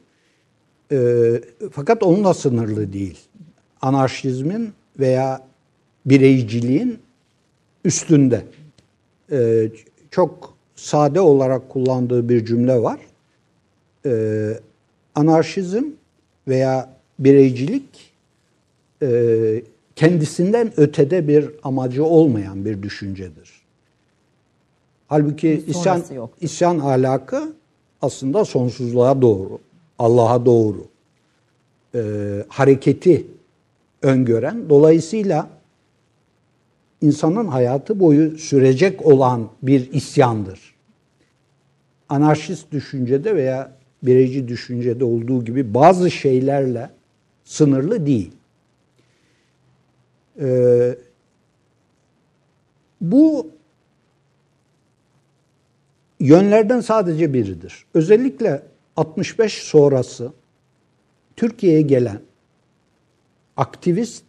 [SPEAKER 2] Ee, fakat onunla sınırlı değil. Anarşizmin veya bireyciliğin üstünde. Ee, çok sade olarak kullandığı bir cümle var. Ee, anarşizm veya bireycilik e, kendisinden ötede bir amacı olmayan bir düşüncedir. Halbuki isyan,
[SPEAKER 1] yoktur.
[SPEAKER 2] isyan ahlakı aslında sonsuzluğa doğru, Allah'a doğru e, hareketi öngören, dolayısıyla insanın hayatı boyu sürecek olan bir isyandır. Anarşist düşüncede veya bireyci düşüncede olduğu gibi bazı şeylerle sınırlı değil. Ee, bu yönlerden sadece biridir. Özellikle 65 sonrası Türkiye'ye gelen aktivist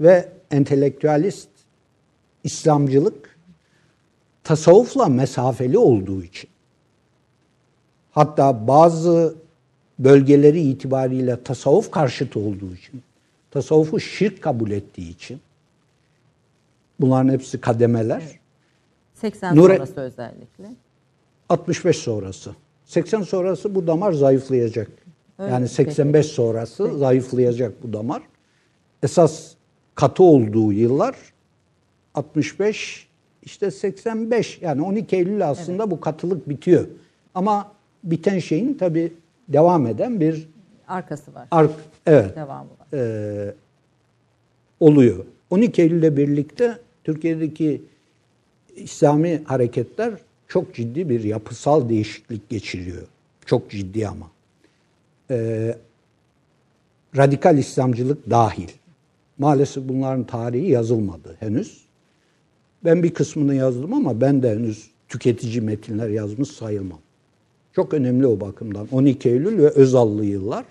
[SPEAKER 2] ve entelektüelist İslamcılık tasavvufla mesafeli olduğu için hatta bazı bölgeleri itibariyle tasavvuf karşıtı olduğu için tasavvufu şirk kabul ettiği için bunların hepsi kademeler.
[SPEAKER 1] 80
[SPEAKER 2] Nure-
[SPEAKER 1] sonrası özellikle.
[SPEAKER 2] 65 sonrası. 80 sonrası bu damar zayıflayacak.
[SPEAKER 1] Öyle
[SPEAKER 2] yani
[SPEAKER 1] mi?
[SPEAKER 2] 85 sonrası zayıflayacak bu damar. Esas katı olduğu yıllar 65 işte 85 yani 12 Eylül aslında bu katılık bitiyor. Ama biten şeyin tabi devam eden bir
[SPEAKER 1] Arkası var.
[SPEAKER 2] ark evet
[SPEAKER 1] Devamı var.
[SPEAKER 2] e, oluyor. 12 Eylül'le birlikte Türkiye'deki İslami hareketler çok ciddi bir yapısal değişiklik geçiriyor. Çok ciddi ama. E, radikal İslamcılık dahil. Maalesef bunların tarihi yazılmadı henüz. Ben bir kısmını yazdım ama ben de henüz tüketici metinler yazmış sayılmam. Çok önemli o bakımdan. 12 Eylül ve Özallı yıllar.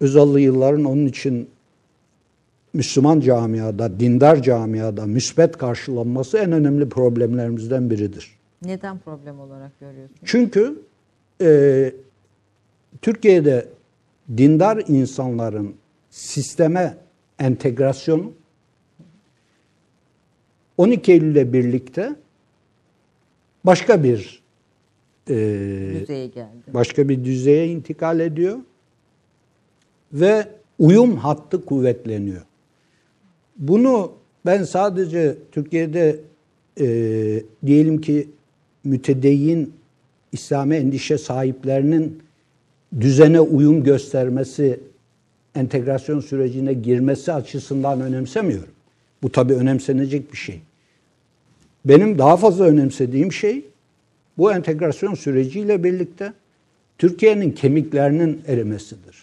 [SPEAKER 2] Özallı yılların onun için Müslüman camiada, dindar camiada müsbet karşılanması en önemli problemlerimizden biridir.
[SPEAKER 1] Neden problem olarak görüyorsunuz?
[SPEAKER 2] Çünkü e, Türkiye'de dindar insanların sisteme entegrasyonu 12 Eylül'le birlikte başka bir e,
[SPEAKER 1] Düzeye geldi.
[SPEAKER 2] başka bir düzeye intikal ediyor ve uyum hattı kuvvetleniyor. Bunu ben sadece Türkiye'de e, diyelim ki mütedeyyin İslami endişe sahiplerinin düzene uyum göstermesi, entegrasyon sürecine girmesi açısından önemsemiyorum. Bu tabii önemsenecek bir şey. Benim daha fazla önemsediğim şey bu entegrasyon süreciyle birlikte Türkiye'nin kemiklerinin erimesidir.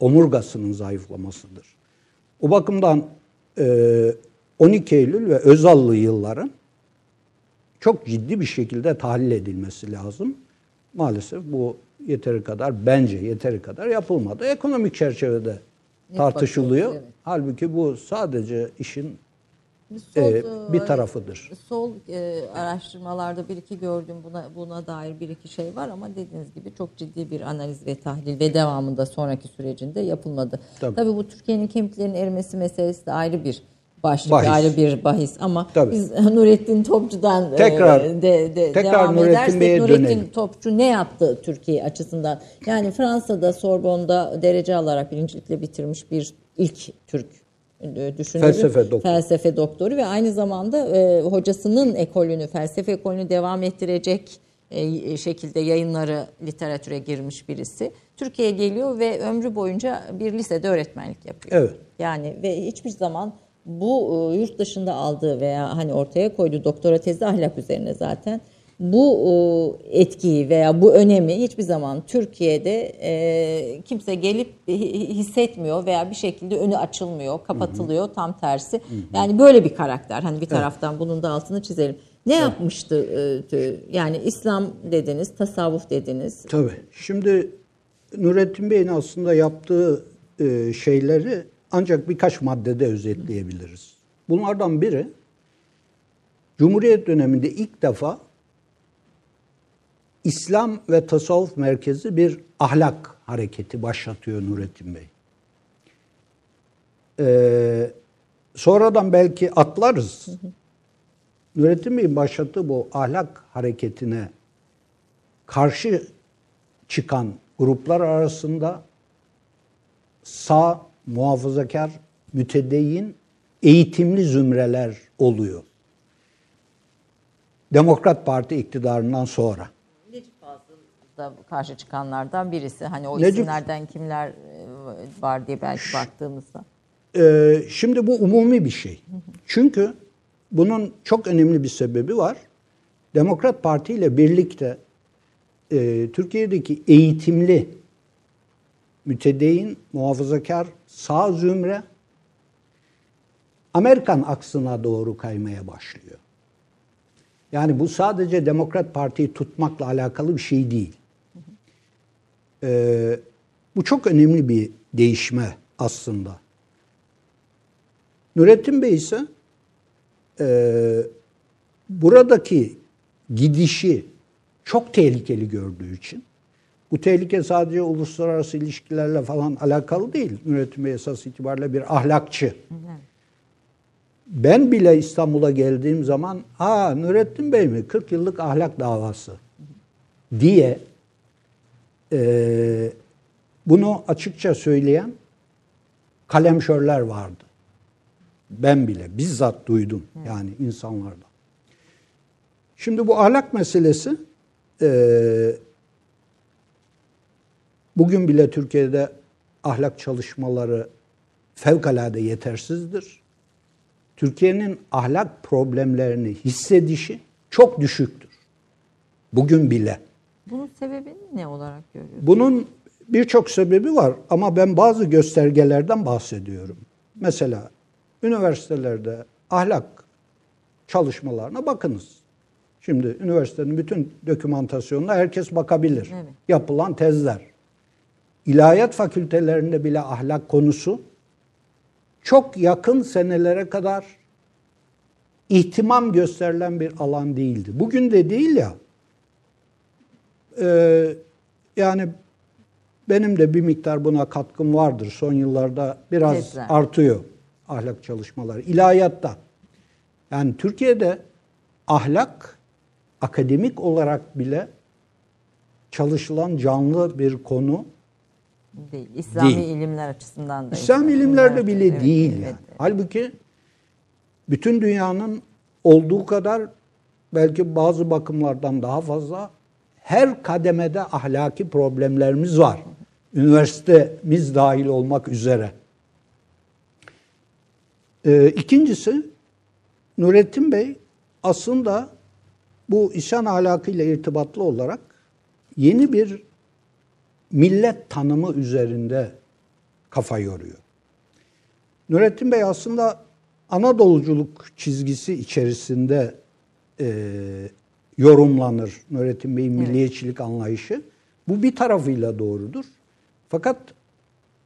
[SPEAKER 2] Omurgasının zayıflamasıdır. O bakımdan 12 Eylül ve Özallı yılların çok ciddi bir şekilde tahlil edilmesi lazım. Maalesef bu yeteri kadar bence yeteri kadar yapılmadı. Ekonomik çerçevede tartışılıyor.
[SPEAKER 1] evet.
[SPEAKER 2] Halbuki bu sadece işin
[SPEAKER 1] Sol,
[SPEAKER 2] e, bir
[SPEAKER 1] e,
[SPEAKER 2] tarafıdır.
[SPEAKER 1] Sol e, araştırmalarda bir iki gördüm buna buna dair bir iki şey var ama dediğiniz gibi çok ciddi bir analiz ve tahlil ve devamında sonraki sürecinde yapılmadı.
[SPEAKER 2] Tabii.
[SPEAKER 1] Tabii, bu Türkiye'nin kemiklerinin erimesi meselesi de ayrı bir başlık,
[SPEAKER 2] Bahis.
[SPEAKER 1] ayrı bir bahis ama
[SPEAKER 2] Tabii.
[SPEAKER 1] biz Nurettin Topçu'dan e,
[SPEAKER 2] Tekrar-
[SPEAKER 1] de, de,
[SPEAKER 2] tekrar
[SPEAKER 1] devam
[SPEAKER 2] Nurettin
[SPEAKER 1] edersek
[SPEAKER 2] Bey'e
[SPEAKER 1] Nurettin
[SPEAKER 2] dönelim.
[SPEAKER 1] Topçu ne yaptı Türkiye açısından? Yani Fransa'da Sorbonne'da derece alarak birincilikle bitirmiş bir ilk Türk e, düşünürü.
[SPEAKER 2] Felsefe doktoru.
[SPEAKER 1] Felsefe doktoru ve aynı zamanda e, hocasının ekolünü, felsefe ekolünü devam ettirecek e, şekilde yayınları literatüre girmiş birisi. Türkiye'ye geliyor ve ömrü boyunca bir lisede öğretmenlik yapıyor.
[SPEAKER 2] Evet.
[SPEAKER 1] Yani ve hiçbir zaman bu e, yurt dışında aldığı veya hani ortaya koyduğu doktora tezi ahlak üzerine zaten bu e, etkiyi veya bu önemi hiçbir zaman Türkiye'de e, kimse gelip hi- hissetmiyor veya bir şekilde önü açılmıyor, kapatılıyor tam tersi. Yani böyle bir karakter. Hani bir taraftan bunun da altını çizelim. Ne yapmıştı? e, Yani İslam dediniz, tasavvuf dediniz.
[SPEAKER 2] Tabii. Şimdi Nurettin Bey'in aslında yaptığı e, şeyleri ancak birkaç maddede özetleyebiliriz. Bunlardan biri Cumhuriyet döneminde ilk defa İslam ve tasavvuf merkezi bir ahlak hareketi başlatıyor Nurettin Bey. Ee, sonradan belki atlarız. Nurettin Bey'in başlattığı bu ahlak hareketine karşı çıkan gruplar arasında sağ, muhafazakar, mütedeyyin, eğitimli zümreler oluyor. Demokrat Parti iktidarından sonra.
[SPEAKER 1] Da karşı çıkanlardan birisi. Hani o
[SPEAKER 2] Necip-
[SPEAKER 1] isimlerden kimler e, var diye belki baktığımızda.
[SPEAKER 2] Ee, şimdi bu umumi bir şey. Çünkü bunun çok önemli bir sebebi var. Demokrat Parti ile birlikte e, Türkiye'deki eğitimli, mütedeyyin, muhafazakar, sağ zümre Amerikan aksına doğru kaymaya başlıyor. Yani bu sadece Demokrat Parti'yi tutmakla alakalı bir şey değil. Ee, bu çok önemli bir değişme aslında. Nurettin Bey ise e, buradaki gidişi çok tehlikeli gördüğü için bu tehlike sadece uluslararası ilişkilerle falan alakalı değil. Nurettin Bey esas itibariyle bir ahlakçı. Ben bile İstanbul'a geldiğim zaman ha Nurettin Bey mi 40 yıllık ahlak davası diye e, bunu açıkça söyleyen kalemşörler vardı. Ben bile bizzat duydum yani insanlardan. Şimdi bu ahlak meselesi e, bugün bile Türkiye'de ahlak çalışmaları fevkalade yetersizdir. Türkiye'nin ahlak problemlerini hissedişi çok düşüktür. Bugün bile.
[SPEAKER 1] Bunun sebebini ne olarak görüyorsunuz?
[SPEAKER 2] Bunun birçok sebebi var ama ben bazı göstergelerden bahsediyorum. Mesela üniversitelerde ahlak çalışmalarına bakınız. Şimdi üniversitenin bütün dokümantasyonuna herkes bakabilir.
[SPEAKER 1] Evet.
[SPEAKER 2] Yapılan tezler. ilahiyat fakültelerinde bile ahlak konusu çok yakın senelere kadar ihtimam gösterilen bir alan değildi. Bugün de değil ya. Ee, yani benim de bir miktar buna katkım vardır. Son yıllarda biraz
[SPEAKER 1] Tezler.
[SPEAKER 2] artıyor ahlak çalışmaları. İlahiyatta. Yani Türkiye'de ahlak akademik olarak bile çalışılan canlı bir konu.
[SPEAKER 1] Değil. İslami
[SPEAKER 2] Değil.
[SPEAKER 1] ilimler açısından da.
[SPEAKER 2] İslam ilimlerde bile
[SPEAKER 1] Evet,
[SPEAKER 2] değil
[SPEAKER 1] evet,
[SPEAKER 2] yani.
[SPEAKER 1] evet.
[SPEAKER 2] Halbuki bütün dünyanın olduğu kadar belki bazı bakımlardan daha fazla her kademede ahlaki problemlerimiz var. Üniversitemiz dahil olmak üzere. Ee, ikincisi Nurettin Bey aslında bu İslam ahlakıyla irtibatlı olarak yeni bir millet tanımı üzerinde kafa yoruyor. Nurettin Bey aslında Anadoluculuk çizgisi içerisinde e, yorumlanır Nurettin Bey'in milliyetçilik anlayışı. Bu bir tarafıyla doğrudur. Fakat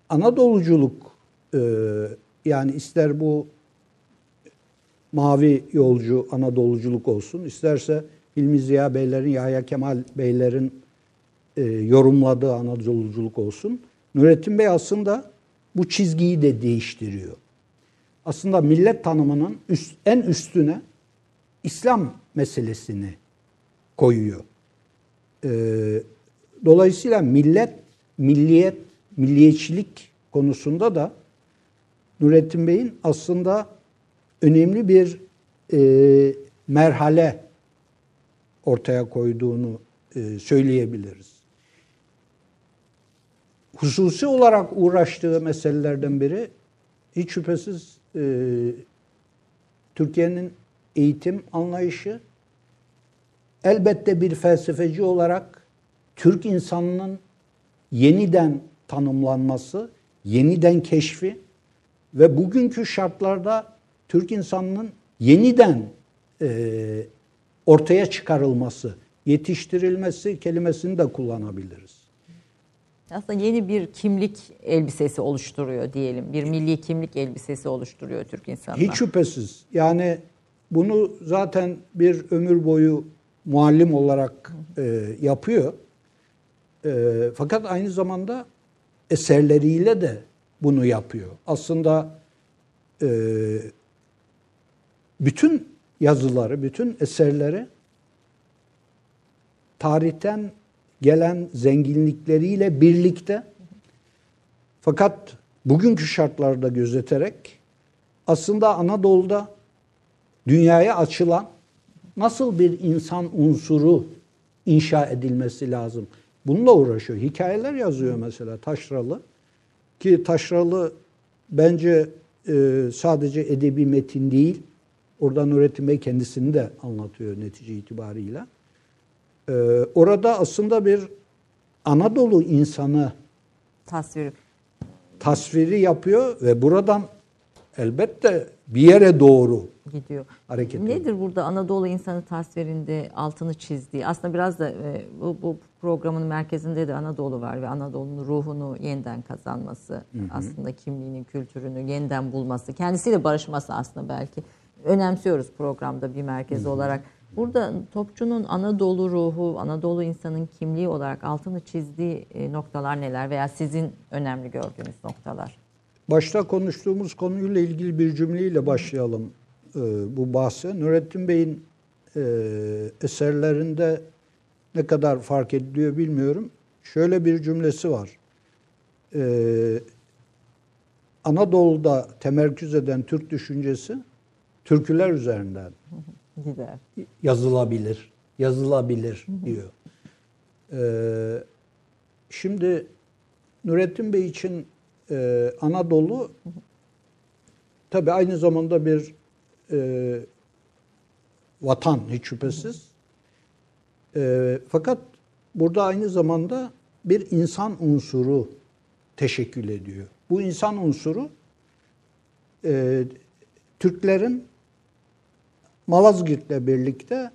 [SPEAKER 2] Anadoluculuk e, yani ister bu mavi yolcu Anadoluculuk olsun, isterse Hilmi Ziya Beylerin, Yahya Kemal Beylerin e, yorumladığı Anadoluculuk olsun. Nurettin Bey aslında bu çizgiyi de değiştiriyor. Aslında millet tanımının üst, en üstüne İslam meselesini koyuyor. E, dolayısıyla millet, milliyet, milliyetçilik konusunda da Nurettin Bey'in aslında önemli bir e, merhale ortaya koyduğunu e, söyleyebiliriz. Hususi olarak uğraştığı meselelerden biri hiç şüphesiz e, Türkiye'nin eğitim anlayışı elbette bir felsefeci olarak Türk insanının yeniden tanımlanması, yeniden keşfi ve bugünkü şartlarda Türk insanının yeniden e, ortaya çıkarılması, yetiştirilmesi kelimesini de kullanabiliriz.
[SPEAKER 1] Aslında yeni bir kimlik elbisesi oluşturuyor diyelim. Bir milli kimlik elbisesi oluşturuyor Türk insanına.
[SPEAKER 2] Hiç şüphesiz. Yani bunu zaten bir ömür boyu muallim olarak e, yapıyor. E, fakat aynı zamanda eserleriyle de bunu yapıyor. Aslında e, bütün yazıları, bütün eserleri tarihten gelen zenginlikleriyle birlikte fakat bugünkü şartlarda gözeterek aslında Anadolu'da dünyaya açılan nasıl bir insan unsuru inşa edilmesi lazım. Bununla uğraşıyor. Hikayeler yazıyor mesela Taşralı. Ki Taşralı bence e, sadece edebi metin değil, oradan Bey kendisini de anlatıyor netice itibarıyla. E, orada aslında bir Anadolu insanı
[SPEAKER 1] Tasvir
[SPEAKER 2] tasviri yapıyor ve buradan elbette bir yere doğru
[SPEAKER 1] gidiyor.
[SPEAKER 2] hareket ediyor.
[SPEAKER 1] Nedir burada Anadolu insanı tasvirinde altını çizdiği? Aslında biraz da e, bu, bu programın merkezinde de Anadolu var ve Anadolu'nun ruhunu yeniden kazanması, aslında kimliğini, kültürünü yeniden bulması, kendisiyle barışması aslında belki önemsiyoruz programda bir merkez olarak. Burada Topçu'nun Anadolu ruhu, Anadolu insanın kimliği olarak altını çizdiği e, noktalar neler veya sizin önemli gördüğünüz noktalar?
[SPEAKER 2] Başta konuştuğumuz konuyla ilgili bir cümleyle başlayalım e, bu bahse. Nurettin Bey'in e, eserlerinde ne kadar fark ediliyor bilmiyorum. Şöyle bir cümlesi var. E, Anadolu'da temerküz eden Türk düşüncesi türküler üzerinden
[SPEAKER 1] Gider.
[SPEAKER 2] yazılabilir, yazılabilir diyor. Ee, şimdi Nurettin Bey için e, Anadolu tabi aynı zamanda bir e, vatan hiç şüphesiz. E, fakat burada aynı zamanda bir insan unsuru teşekkül ediyor. Bu insan unsuru e, Türklerin Malazgirt'le birlikte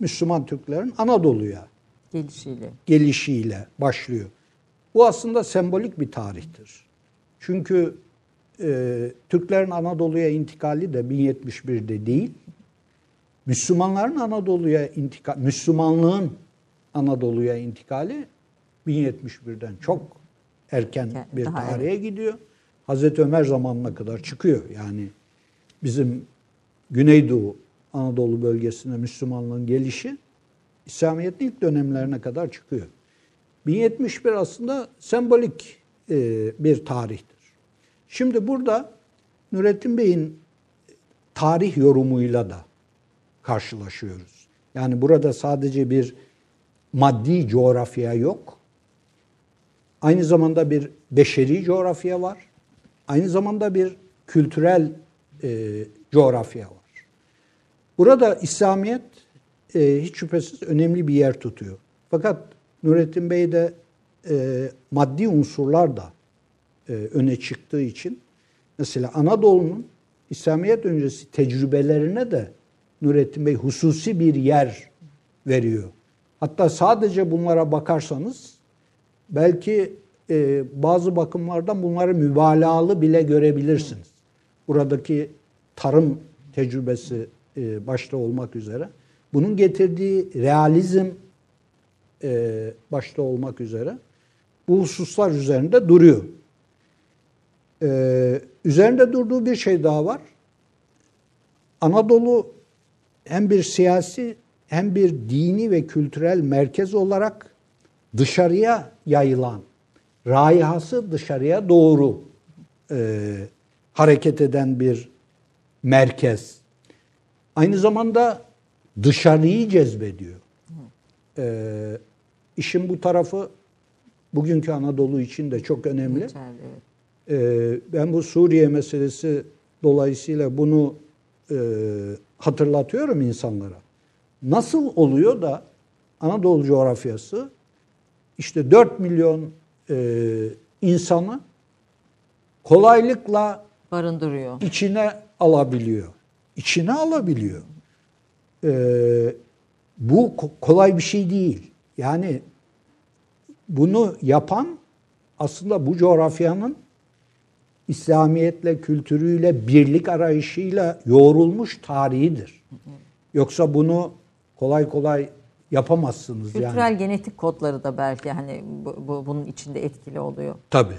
[SPEAKER 2] Müslüman Türklerin Anadolu'ya
[SPEAKER 1] Gelişiyle.
[SPEAKER 2] gelişiyle başlıyor. Bu aslında sembolik bir tarihtir. Çünkü e, Türklerin Anadolu'ya intikali de 1071'de değil, Müslümanların Anadolu'ya intikal, Müslümanlığın Anadolu'ya intikali 1071'den çok erken bir
[SPEAKER 1] Daha
[SPEAKER 2] tarihe gidiyor. Hazreti Ömer zamanına kadar çıkıyor. Yani bizim Güneydoğu Anadolu bölgesine Müslümanlığın gelişi İslamiyet'in ilk dönemlerine kadar çıkıyor. 1071 aslında sembolik e, bir tarihtir. Şimdi burada Nurettin Bey'in tarih yorumuyla da karşılaşıyoruz. Yani burada sadece bir maddi coğrafya yok. Aynı zamanda bir beşeri coğrafya var. Aynı zamanda bir kültürel e, coğrafya var. Burada İslamiyet e, hiç şüphesiz önemli bir yer tutuyor. Fakat Nurettin Bey de e, maddi unsurlar da e, öne çıktığı için mesela Anadolu'nun İslamiyet öncesi tecrübelerine de Nurettin Bey hususi bir yer veriyor. Hatta sadece bunlara bakarsanız belki e, bazı bakımlardan bunları mübalağalı bile görebilirsiniz. Buradaki tarım tecrübesi e, başta olmak üzere. Bunun getirdiği realizm e, başta olmak üzere bu hususlar üzerinde duruyor. E, üzerinde durduğu bir şey daha var. Anadolu hem bir siyasi hem bir dini ve kültürel merkez olarak dışarıya yayılan, raihası dışarıya doğru e, hareket eden bir merkez. Aynı zamanda dışarıyı cezbediyor. Ee, işin bu tarafı bugünkü Anadolu için de çok önemli.
[SPEAKER 1] Geçerli, evet.
[SPEAKER 2] Ee, ben bu Suriye meselesi dolayısıyla bunu e, hatırlatıyorum insanlara. Nasıl oluyor da Anadolu coğrafyası işte 4 milyon e, insanı kolaylıkla
[SPEAKER 1] Barındırıyor.
[SPEAKER 2] içine alabiliyor. İçine alabiliyor. Ee, bu ko- kolay bir şey değil. Yani bunu yapan aslında bu coğrafyanın İslamiyetle, kültürüyle, birlik arayışıyla yoğrulmuş tarihidir. Yoksa bunu kolay kolay yapamazsınız
[SPEAKER 1] Kültürel
[SPEAKER 2] yani.
[SPEAKER 1] genetik kodları da belki hani bu, bu- bunun içinde etkili oluyor.
[SPEAKER 2] Tabii.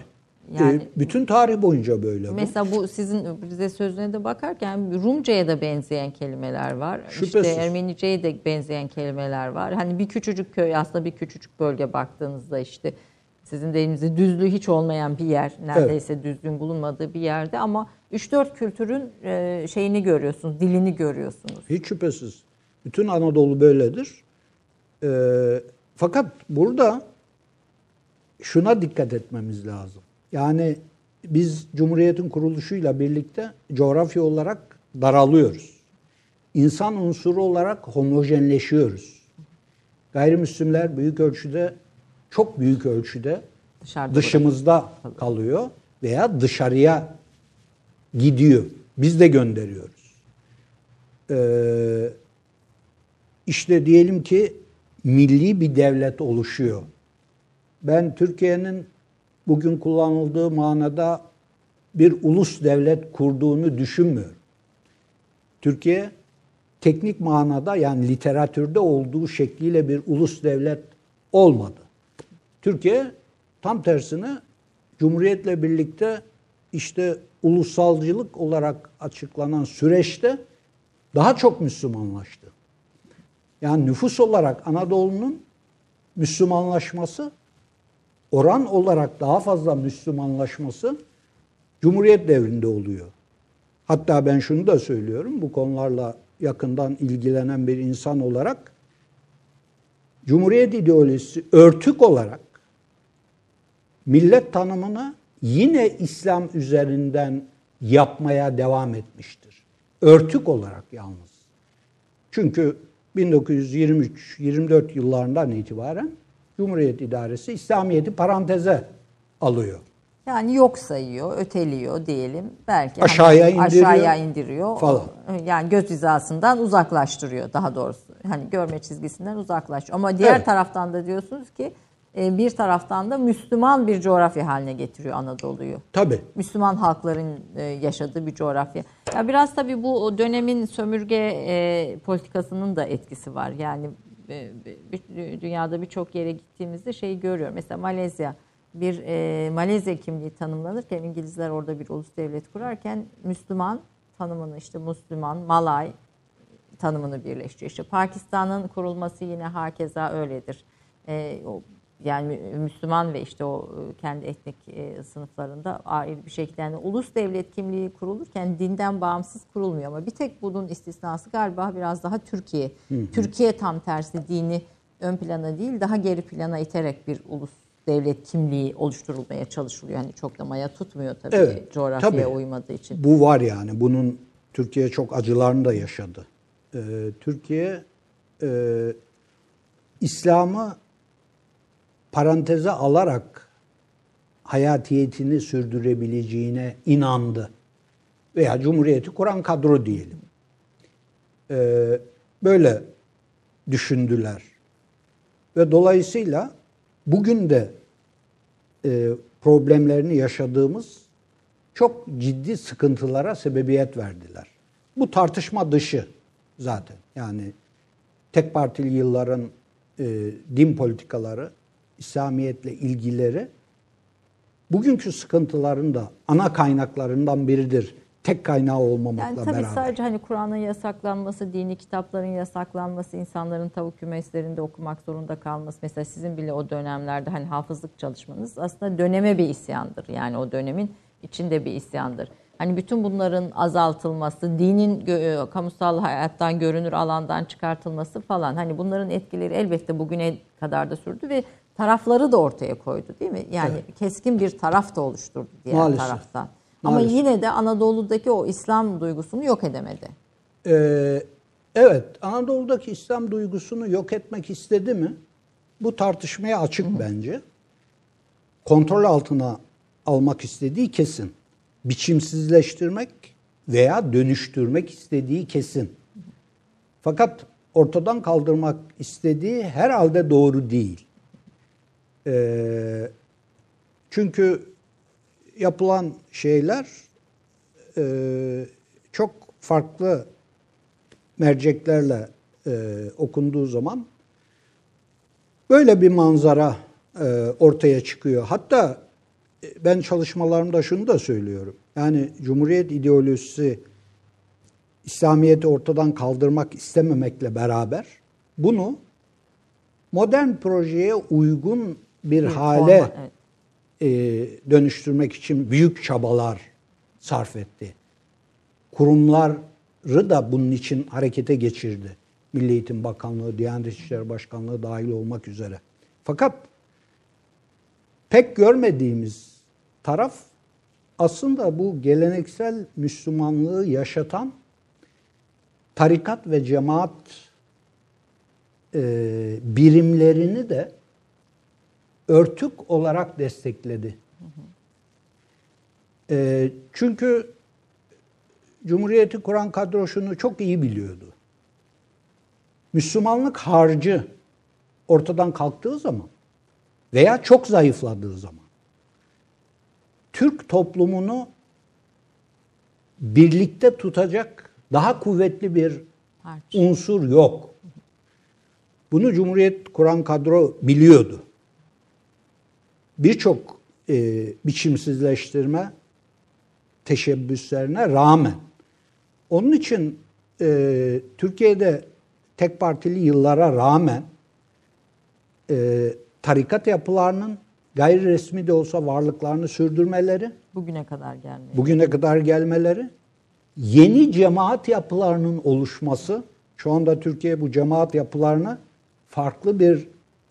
[SPEAKER 1] Yani-
[SPEAKER 2] Ee, bütün tarih boyunca böyle bu.
[SPEAKER 1] Mesela bu sizin bize sözüne de bakarken Rumca'ya da benzeyen kelimeler var.
[SPEAKER 2] Şüphesiz.
[SPEAKER 1] İşte Ermenice'ye de benzeyen kelimeler var. Hani bir küçücük köy aslında bir küçücük bölge baktığınızda işte sizin deyimize düzlüğü hiç olmayan bir yer. Neredeyse düzlüğün bulunmadığı bir yerde ama 3-4 kültürün e, şeyini görüyorsunuz, dilini görüyorsunuz.
[SPEAKER 2] Hiç şüphesiz. Bütün Anadolu böyledir. Ee, fakat burada şuna dikkat etmemiz lazım. Yani biz Cumhuriyet'in kuruluşuyla birlikte coğrafya olarak daralıyoruz. İnsan unsuru olarak homojenleşiyoruz. Gayrimüslimler büyük ölçüde, çok büyük ölçüde
[SPEAKER 1] Dışarıda
[SPEAKER 2] dışımızda kalıyor veya dışarıya gidiyor. Biz de gönderiyoruz. Ee, işte diyelim ki milli bir devlet oluşuyor. Ben Türkiye'nin bugün kullanıldığı manada bir ulus devlet kurduğunu düşünmüyorum. Türkiye teknik manada yani literatürde olduğu şekliyle bir ulus devlet olmadı. Türkiye tam tersine Cumhuriyet'le birlikte işte ulusalcılık olarak açıklanan süreçte daha çok Müslümanlaştı. Yani nüfus olarak Anadolu'nun Müslümanlaşması, oran olarak daha fazla Müslümanlaşması Cumhuriyet devrinde oluyor. Hatta ben şunu da söylüyorum, bu konularla yakından ilgilenen bir insan olarak Cumhuriyet ideolojisi örtük olarak millet tanımını yine İslam üzerinden yapmaya devam etmiştir. Örtük olarak yalnız. Çünkü 1923-24 yıllarından itibaren Cumhuriyet İdaresi İslamiyet'i paranteze alıyor.
[SPEAKER 1] Yani yok sayıyor, öteliyor diyelim. Belki
[SPEAKER 2] Aşağıya
[SPEAKER 1] hani
[SPEAKER 2] indiriyor
[SPEAKER 1] aşağıya indiriyor.
[SPEAKER 2] falan.
[SPEAKER 1] Yani göz hizasından uzaklaştırıyor daha doğrusu. Hani görme çizgisinden uzaklaştırıyor. Ama diğer
[SPEAKER 2] Evet.
[SPEAKER 1] taraftan da diyorsunuz ki e, bir taraftan da Müslüman bir coğrafya haline getiriyor Anadolu'yu.
[SPEAKER 2] Tabii.
[SPEAKER 1] Müslüman halkların e, yaşadığı bir coğrafya. Ya biraz tabii bu dönemin sömürge e, politikasının da etkisi var. Yani dünyada birçok yere gittiğimizde şeyi görüyorum. Mesela Malezya bir e, Malezya kimliği tanımlanırken İngilizler orada bir ulus devlet kurarken Müslüman tanımını işte Müslüman, Malay tanımını birleştiriyor. İşte Pakistan'ın kurulması yine hakeza öyledir. Ee, o, yani Müslüman ve işte o e, kendi etnik e, sınıflarında ayrı bir şekilde yani ulus devlet kimliği kurulurken dinden bağımsız kurulmuyor ama bir tek bunun istisnası galiba biraz daha Türkiye. Türkiye tam tersi dini ön plana değil daha geri plana iterek bir ulus devlet kimliği oluşturulmaya çalışılıyor. Yani çok da maya tutmuyor tabii
[SPEAKER 2] Evet,
[SPEAKER 1] coğrafyaya
[SPEAKER 2] tabii.
[SPEAKER 1] uymadığı için.
[SPEAKER 2] Bu var yani. Bunun Türkiye çok acılarını da yaşadı. Ee, Türkiye e, İslam'ı paranteze alarak hayatiyetini sürdürebileceğine inandı. Veya Cumhuriyeti kuran kadro diyelim. Ee, böyle düşündüler. Ve dolayısıyla bugün de e, problemlerini yaşadığımız çok ciddi sıkıntılara sebebiyet verdiler. Bu tartışma dışı zaten. Yani tek partili yılların e, din politikaları, İslamiyetle ilgileri bugünkü sıkıntıların da ana kaynaklarından biridir. Tek kaynağı olmamakla
[SPEAKER 1] Yani tabii
[SPEAKER 2] beraber.
[SPEAKER 1] sadece hani Kur'an'ın yasaklanması, dini kitapların yasaklanması, insanların tavuk kümeslerinde okumak zorunda kalması. Mesela sizin bile o dönemlerde hani hafızlık çalışmanız aslında döneme bir isyandır. Yani o dönemin içinde bir isyandır. Hani bütün bunların azaltılması, dinin gö- e, kamusal hayattan görünür alandan çıkartılması falan. Hani bunların etkileri elbette bugüne kadar da sürdü ve tarafları da ortaya koydu değil mi? Yani keskin bir taraf da oluşturdu diğer
[SPEAKER 2] Maalesef.
[SPEAKER 1] taraftan. Ama
[SPEAKER 2] Maalesef.
[SPEAKER 1] yine de Anadolu'daki o İslam duygusunu yok edemedi.
[SPEAKER 2] Ee, evet, Anadolu'daki İslam duygusunu yok etmek istedi mi? Bu tartışmaya açık bence. Kontrol altına almak istediği kesin. Biçimsizleştirmek veya dönüştürmek istediği kesin. Fakat ortadan kaldırmak istediği herhalde doğru değil. Ee, çünkü yapılan şeyler e, çok farklı merceklerle e, okunduğu zaman böyle bir manzara e, ortaya çıkıyor. Hatta e, ben çalışmalarımda şunu da söylüyorum. Yani Cumhuriyet ideolojisi İslamiyet'i ortadan kaldırmak istememekle beraber bunu modern projeye uygun bir hale
[SPEAKER 1] forma, evet.
[SPEAKER 2] e, dönüştürmek için büyük çabalar sarf etti. Kurumları da bunun için harekete geçirdi. Milli Eğitim Bakanlığı, Diyanet İşleri Başkanlığı dahil olmak üzere. Fakat pek görmediğimiz taraf aslında bu geleneksel Müslümanlığı yaşatan tarikat ve cemaat e, birimlerini de örtük olarak destekledi. E, çünkü Cumhuriyeti kuran kadro şunu çok iyi biliyordu. Müslümanlık harcı ortadan kalktığı zaman veya çok zayıfladığı zaman Türk toplumunu birlikte tutacak daha kuvvetli bir
[SPEAKER 1] Harç.
[SPEAKER 2] unsur yok. Bunu Cumhuriyet kuran kadro biliyordu. Birçok e, biçimsizleştirme teşebbüslerine rağmen. Onun için e, Türkiye'de tek partili yıllara rağmen e, tarikat yapılarının gayri resmi de olsa varlıklarını sürdürmeleri,
[SPEAKER 1] Bugüne kadar gelmiyor.
[SPEAKER 2] bugüne kadar gelmeleri, yeni cemaat yapılarının oluşması, şu anda Türkiye bu cemaat yapılarını farklı bir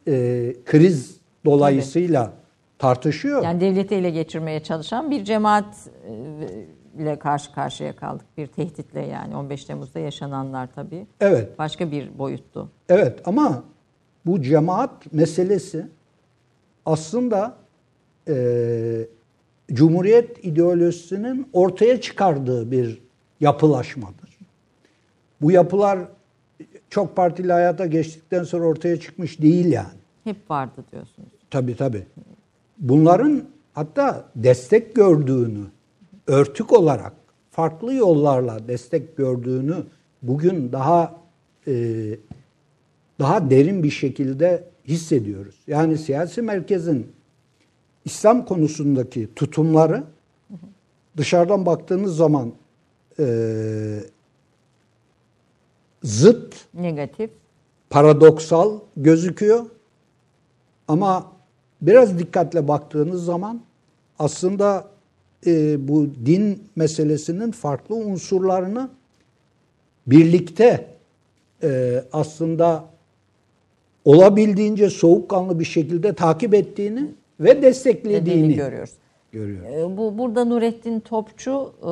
[SPEAKER 2] e, kriz dolayısıyla tartışıyor.
[SPEAKER 1] Yani devleti ele geçirmeye çalışan bir cemaat e, ile karşı karşıya kaldık. Bir tehditle yani 15 Temmuz'da yaşananlar tabii.
[SPEAKER 2] evet,
[SPEAKER 1] Başka bir boyuttu.
[SPEAKER 2] evet ama bu cemaat meselesi aslında e, Cumhuriyet ideolojisinin ortaya çıkardığı bir yapılaşmadır. Bu yapılar çok partili hayata geçtikten sonra ortaya çıkmış değil yani.
[SPEAKER 1] Hep vardı diyorsunuz.
[SPEAKER 2] Tabii tabii. Bunların hatta destek gördüğünü, örtük olarak farklı yollarla destek gördüğünü bugün daha e, daha derin bir şekilde hissediyoruz. Yani siyasi merkezin İslam konusundaki tutumları dışarıdan baktığınız zaman e, zıt,
[SPEAKER 1] Negatif.
[SPEAKER 2] paradoksal gözüküyor. Ama biraz dikkatle baktığınız zaman aslında e, bu din meselesinin farklı unsurlarını birlikte e, aslında olabildiğince soğukkanlı bir şekilde takip ettiğini ve desteklediğini
[SPEAKER 1] Dediğini görüyoruz.
[SPEAKER 2] görüyoruz.
[SPEAKER 1] Ee, Bu burada Nurettin Topçu e,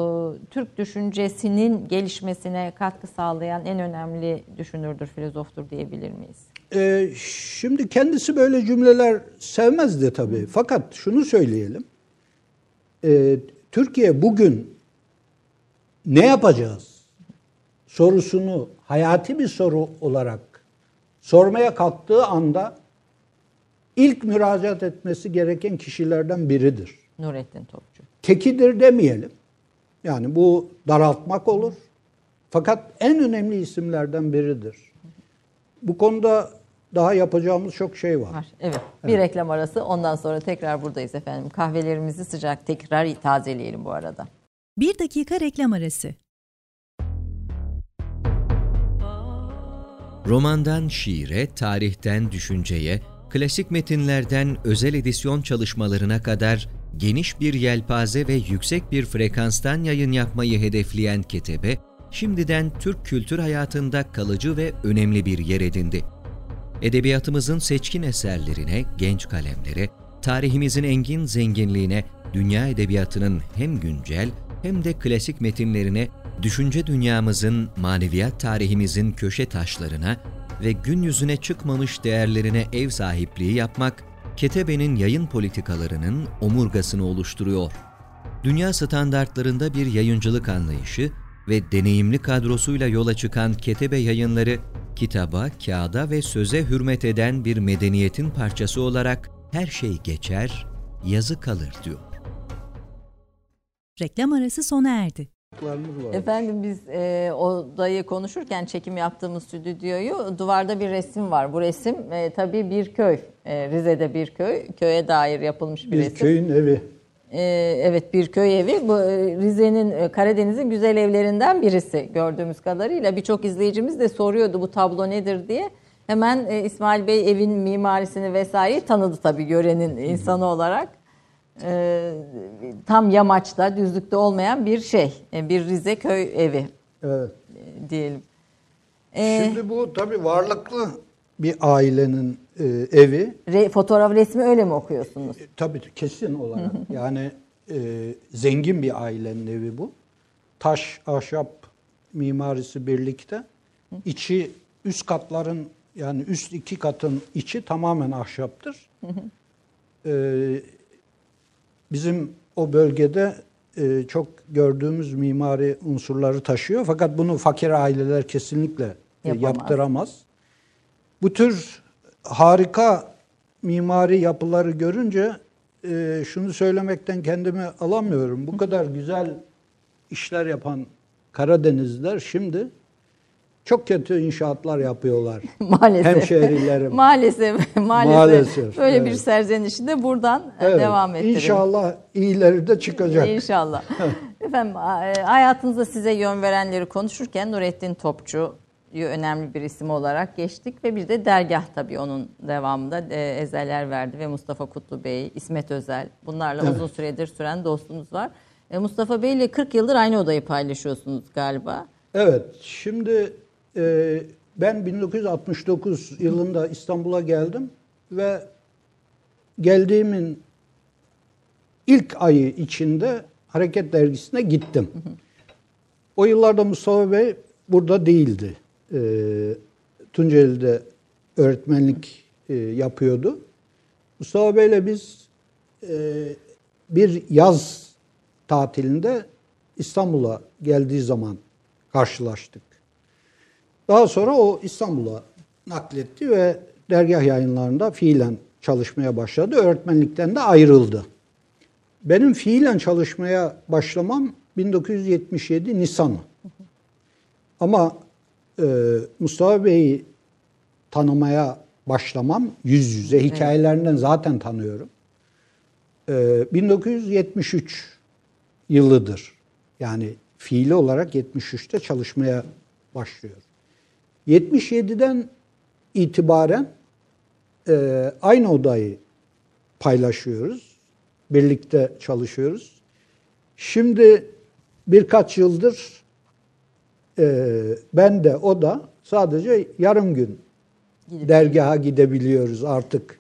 [SPEAKER 1] Türk düşüncesinin gelişmesine katkı sağlayan en önemli düşünürdür, filozoftur diyebilir miyiz?
[SPEAKER 2] Ee, şimdi kendisi böyle cümleler sevmezdi tabii. Fakat şunu söyleyelim. Ee, Türkiye bugün ne yapacağız sorusunu hayati bir soru olarak sormaya kalktığı anda ilk müracaat etmesi gereken kişilerden biridir.
[SPEAKER 1] Nurettin Topçu.
[SPEAKER 2] Tekidir demeyelim. Yani bu daraltmak olur. Fakat en önemli isimlerden biridir. Bu konuda daha yapacağımız çok şey var.
[SPEAKER 1] Var. Evet. Bir reklam arası. Ondan sonra tekrar buradayız efendim. Kahvelerimizi sıcak tekrar tazeleyelim bu arada.
[SPEAKER 4] Bir dakika reklam arası.
[SPEAKER 5] Romandan şiire, tarihten düşünceye, klasik metinlerden özel edisyon çalışmalarına kadar geniş bir yelpaze ve yüksek bir frekanstan yayın yapmayı hedefleyen Ketebe, şimdiden Türk kültür hayatında kalıcı ve önemli bir yer edindi. Edebiyatımızın seçkin eserlerine, genç kalemlere, tarihimizin engin zenginliğine, dünya edebiyatının hem güncel hem de klasik metinlerine, düşünce dünyamızın, maneviyat tarihimizin köşe taşlarına ve gün yüzüne çıkmamış değerlerine ev sahipliği yapmak, Ketebe'nin yayın politikalarının omurgasını oluşturuyor. Dünya standartlarında bir yayıncılık anlayışı ve deneyimli kadrosuyla yola çıkan Ketebe yayınları, kitaba, kağıda ve söze hürmet eden bir medeniyetin parçası olarak her şey geçer, yazı kalır diyor.
[SPEAKER 4] Reklam arası sona erdi.
[SPEAKER 1] Efendim biz e, odayı konuşurken çekim yaptığımız stüdyoyu duvarda bir resim var. Bu resim e, tabii bir köy. E, Rize'de bir köy. Köye dair yapılmış bir,
[SPEAKER 2] Bir
[SPEAKER 1] resim.
[SPEAKER 2] köyün evi.
[SPEAKER 1] E, evet bir köy evi. Bu e, Rize'nin e, Karadeniz'in güzel evlerinden birisi gördüğümüz kadarıyla. Birçok izleyicimiz de soruyordu bu tablo nedir diye. Hemen e, İsmail Bey evin mimarisini vesaireyi tanıdı tabii görenin insanı olarak. E, tam yamaçta, düzlükte olmayan bir şey. Bir Rize köy evi
[SPEAKER 2] Evet.
[SPEAKER 1] diyelim. E,
[SPEAKER 2] Şimdi bu tabii varlıklı bir ailenin e, evi.
[SPEAKER 1] re- fotoğraf resmi öyle mi okuyorsunuz?
[SPEAKER 2] Tabii kesin olarak. yani e, zengin bir ailenin evi bu. Taş, ahşap mimarisi birlikte. İçi üst katların yani üst iki katın içi tamamen ahşaptır. E, bizim o bölgede e, çok gördüğümüz mimari unsurları taşıyor. Fakat bunu fakir aileler kesinlikle e,
[SPEAKER 1] Yapamaz.
[SPEAKER 2] yaptıramaz. Bu tür harika mimari yapıları görünce e, şunu söylemekten kendimi alamıyorum. Bu kadar güzel işler yapan Karadenizliler şimdi çok kötü inşaatlar yapıyorlar.
[SPEAKER 1] Maalesef.
[SPEAKER 2] Hemşehrilerim.
[SPEAKER 1] maalesef, maalesef.
[SPEAKER 2] Maalesef,
[SPEAKER 1] Böyle bir
[SPEAKER 2] evet.
[SPEAKER 1] serzenişi de buradan e,
[SPEAKER 2] Evet,
[SPEAKER 1] devam ettirelim.
[SPEAKER 2] İnşallah iyileri de çıkacak.
[SPEAKER 1] İnşallah. Efendim e, hayatınızda size yön verenleri konuşurken Nurettin Topçu'yu önemli bir isim olarak geçtik ve bir de dergah tabii onun devamında e, Ezeller verdi ve Mustafa Kutlu Bey, İsmet Özel bunlarla
[SPEAKER 2] Evet.
[SPEAKER 1] uzun süredir süren dostunuz var. E, Mustafa Bey ile 40 yıldır aynı odayı paylaşıyorsunuz galiba.
[SPEAKER 2] Evet, şimdi e, ben 1969 yılında İstanbul'a geldim ve geldiğimin ilk ayı içinde Hareket Dergisi'ne gittim. O yıllarda Mustafa Bey burada değildi. E, Tunceli'de öğretmenlik e, yapıyordu. Mustafa Bey'le biz e, bir yaz tatilinde İstanbul'a geldiği zaman karşılaştık. Daha sonra o İstanbul'a nakletti ve dergah yayınlarında fiilen çalışmaya başladı. Öğretmenlikten de ayrıldı. Benim fiilen çalışmaya başlamam 1977 Nisan'ı. Ama e, Mustafa Bey'i tanımaya başlamam yüz yüze hikayelerinden zaten tanıyorum. E, 1973 yılıdır. Yani fiili olarak 73'te çalışmaya başlıyor. 77'den itibaren e, aynı odayı paylaşıyoruz. Birlikte çalışıyoruz. Şimdi birkaç yıldır e, ben de o da sadece yarım gün
[SPEAKER 1] Gidip-
[SPEAKER 2] dergaha gidebiliyoruz artık.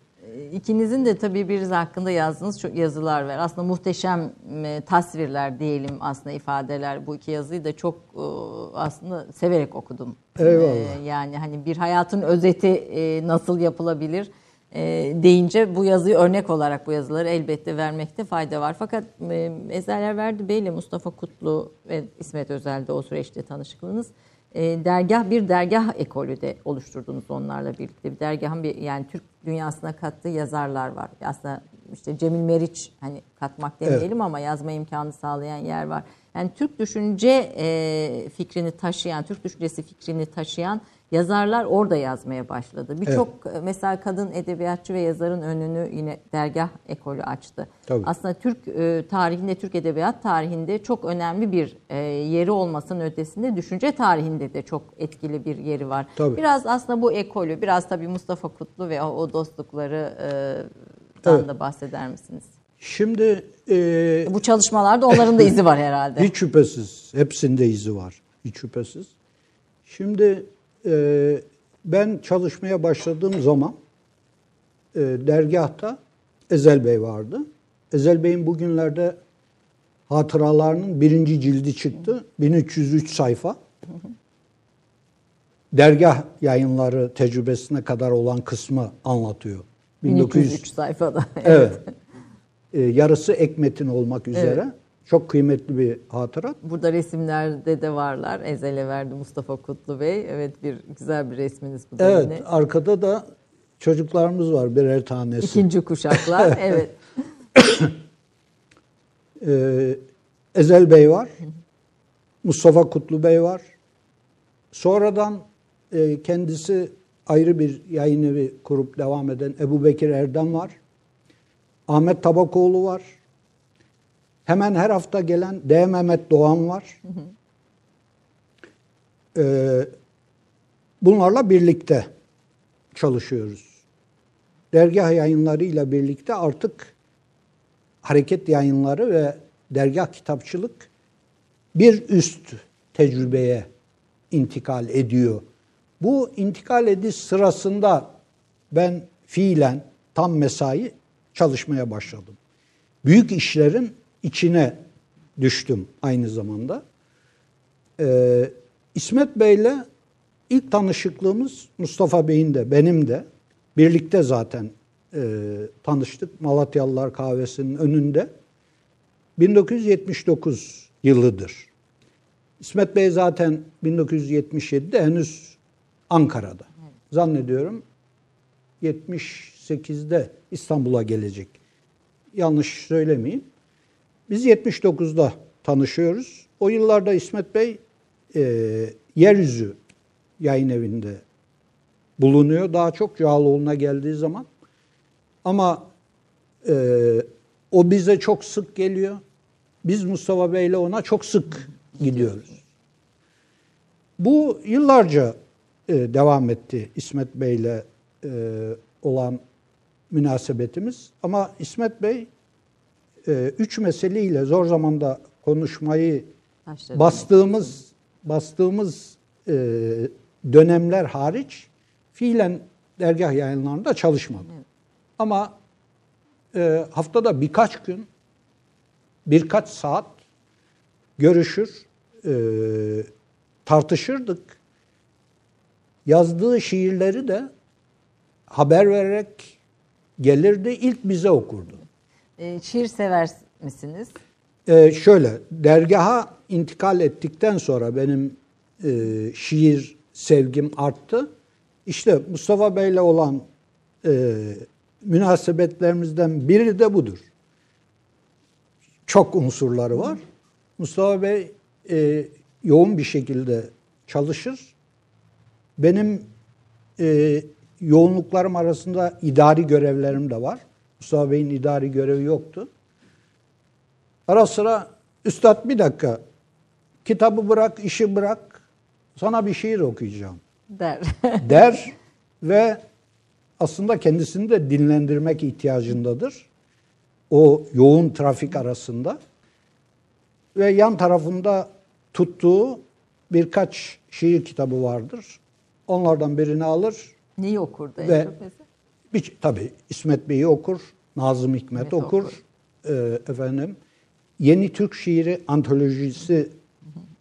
[SPEAKER 1] İkinizin de tabii birbiriniz hakkında yazdığınız çok yazılar var. Aslında muhteşem e, tasvirler diyelim aslında ifadeler. Bu iki yazıyı da çok e, aslında severek okudum.
[SPEAKER 2] Eyvallah.
[SPEAKER 1] E, yani hani bir hayatın özeti e, nasıl yapılabilir deyince bu yazıyı örnek olarak bu yazıları elbette vermekte fayda var. Fakat e, Ezeller Verdi Bey ile Mustafa Kutlu ve İsmet Özel'de o süreçte tanışıklığınız e, dergah bir dergah ekolü de oluşturdunuz onlarla birlikte. Bir dergahın bir yani Türk dünyasına kattığı yazarlar var. Aslında işte Cemil Meriç hani katmak demeyelim ama yazma imkanı sağlayan yer var. Yani Türk düşünce e, fikrini taşıyan, Türk düşüncesi fikrini taşıyan yazarlar orada yazmaya başladı. Birçok e, mesela kadın edebiyatçı ve yazarın önünü yine dergah ekolü açtı.
[SPEAKER 2] Tabii.
[SPEAKER 1] Aslında Türk e, tarihinde, Türk edebiyat tarihinde çok önemli bir e, yeri olmasının ötesinde düşünce tarihinde de çok etkili bir yeri var.
[SPEAKER 2] Tabii.
[SPEAKER 1] Biraz aslında bu ekolü, biraz tabii Mustafa Kutlu ve o, dostlukları
[SPEAKER 2] Evet.
[SPEAKER 1] da bahseder misiniz?
[SPEAKER 2] Şimdi e,
[SPEAKER 1] Bu çalışmalarda onların da izi var herhalde.
[SPEAKER 2] Hiç şüphesiz. Hepsinde izi var. Hiç şüphesiz. Şimdi e, ben çalışmaya başladığım zaman e, dergahta Ezel Bey vardı. Ezel Bey'in bugünlerde hatıralarının birinci cildi çıktı. 1303 sayfa. Dergah yayınları tecrübesine kadar olan kısmı anlatıyor.
[SPEAKER 1] 1203 sayfada.
[SPEAKER 2] Evet. E, yarısı ek metin olmak üzere. Çok kıymetli bir hatırat.
[SPEAKER 1] Burada resimlerde de varlar. Ezel'e verdi Mustafa Kutlu Bey. Evet bir güzel bir resminiz bu da
[SPEAKER 2] Evet,
[SPEAKER 1] yine.
[SPEAKER 2] arkada da çocuklarımız var birer tanesi.
[SPEAKER 1] İkinci kuşaklar. evet.
[SPEAKER 2] Ee, Ezel Bey var. Mustafa Kutlu Bey var. Sonradan e, kendisi ayrı bir yayın evi kurup devam eden Ebu Bekir Erdem var. Ahmet Tabakoğlu var. Hemen her hafta gelen D. Mehmet Doğan var. Ee, bunlarla birlikte çalışıyoruz. Dergah yayınlarıyla birlikte artık hareket yayınları ve dergah kitapçılık bir üst tecrübeye intikal ediyor. Bu intikal ediş sırasında ben fiilen tam mesai çalışmaya başladım. Büyük işlerin içine düştüm aynı zamanda. Ee, İsmet Bey'le ilk tanışıklığımız Mustafa Bey'in de benim de birlikte zaten e, tanıştık Malatyalılar kahvesinin önünde. 1979 yılıdır. İsmet Bey zaten 1977'de henüz Ankara'da. Zannediyorum 78'de İstanbul'a gelecek. Yanlış söylemeyeyim. Biz 79'da tanışıyoruz. O yıllarda İsmet Bey e, Yeryüzü yayın evinde bulunuyor. Daha çok Cağaloğlu'na geldiği zaman. Ama e, o bize çok sık geliyor. Biz Mustafa Bey'le ona çok sık gidiyoruz. Bu yıllarca e, devam etti İsmet Bey'le e, olan münasebetimiz. Ama İsmet Bey e, üç meseleyle zor zamanda konuşmayı
[SPEAKER 1] Başladı.
[SPEAKER 2] bastığımız bastığımız e, dönemler hariç fiilen dergah yayınlarında çalışmadı. Ama e, haftada birkaç gün birkaç saat görüşür, e, tartışırdık. Yazdığı şiirleri de haber vererek gelirdi. İlk bize okurdu.
[SPEAKER 1] E, şiir sever misiniz?
[SPEAKER 2] Ee, şöyle, dergaha intikal ettikten sonra benim e, şiir sevgim arttı. İşte Mustafa Bey'le olan e, münasebetlerimizden biri de budur. Çok unsurları var. Mustafa Bey e, yoğun bir şekilde çalışır. Benim e, yoğunluklarım arasında idari görevlerim de var. Mustafa Bey'in idari görevi yoktu. Ara sıra üstad bir dakika kitabı bırak, işi bırak sana bir şiir okuyacağım
[SPEAKER 1] Der.
[SPEAKER 2] der ve aslında kendisini de dinlendirmek ihtiyacındadır. O yoğun trafik arasında. Ve yan tarafında tuttuğu birkaç şiir kitabı vardır. Onlardan birini alır
[SPEAKER 1] Neyi okurdu
[SPEAKER 2] ve? Bir, tabii İsmet Bey'i okur, Nazım Hikmet
[SPEAKER 1] Hikmet
[SPEAKER 2] okur.
[SPEAKER 1] okur.
[SPEAKER 2] Ee, efendim Yeni Türk Şiiri antolojisi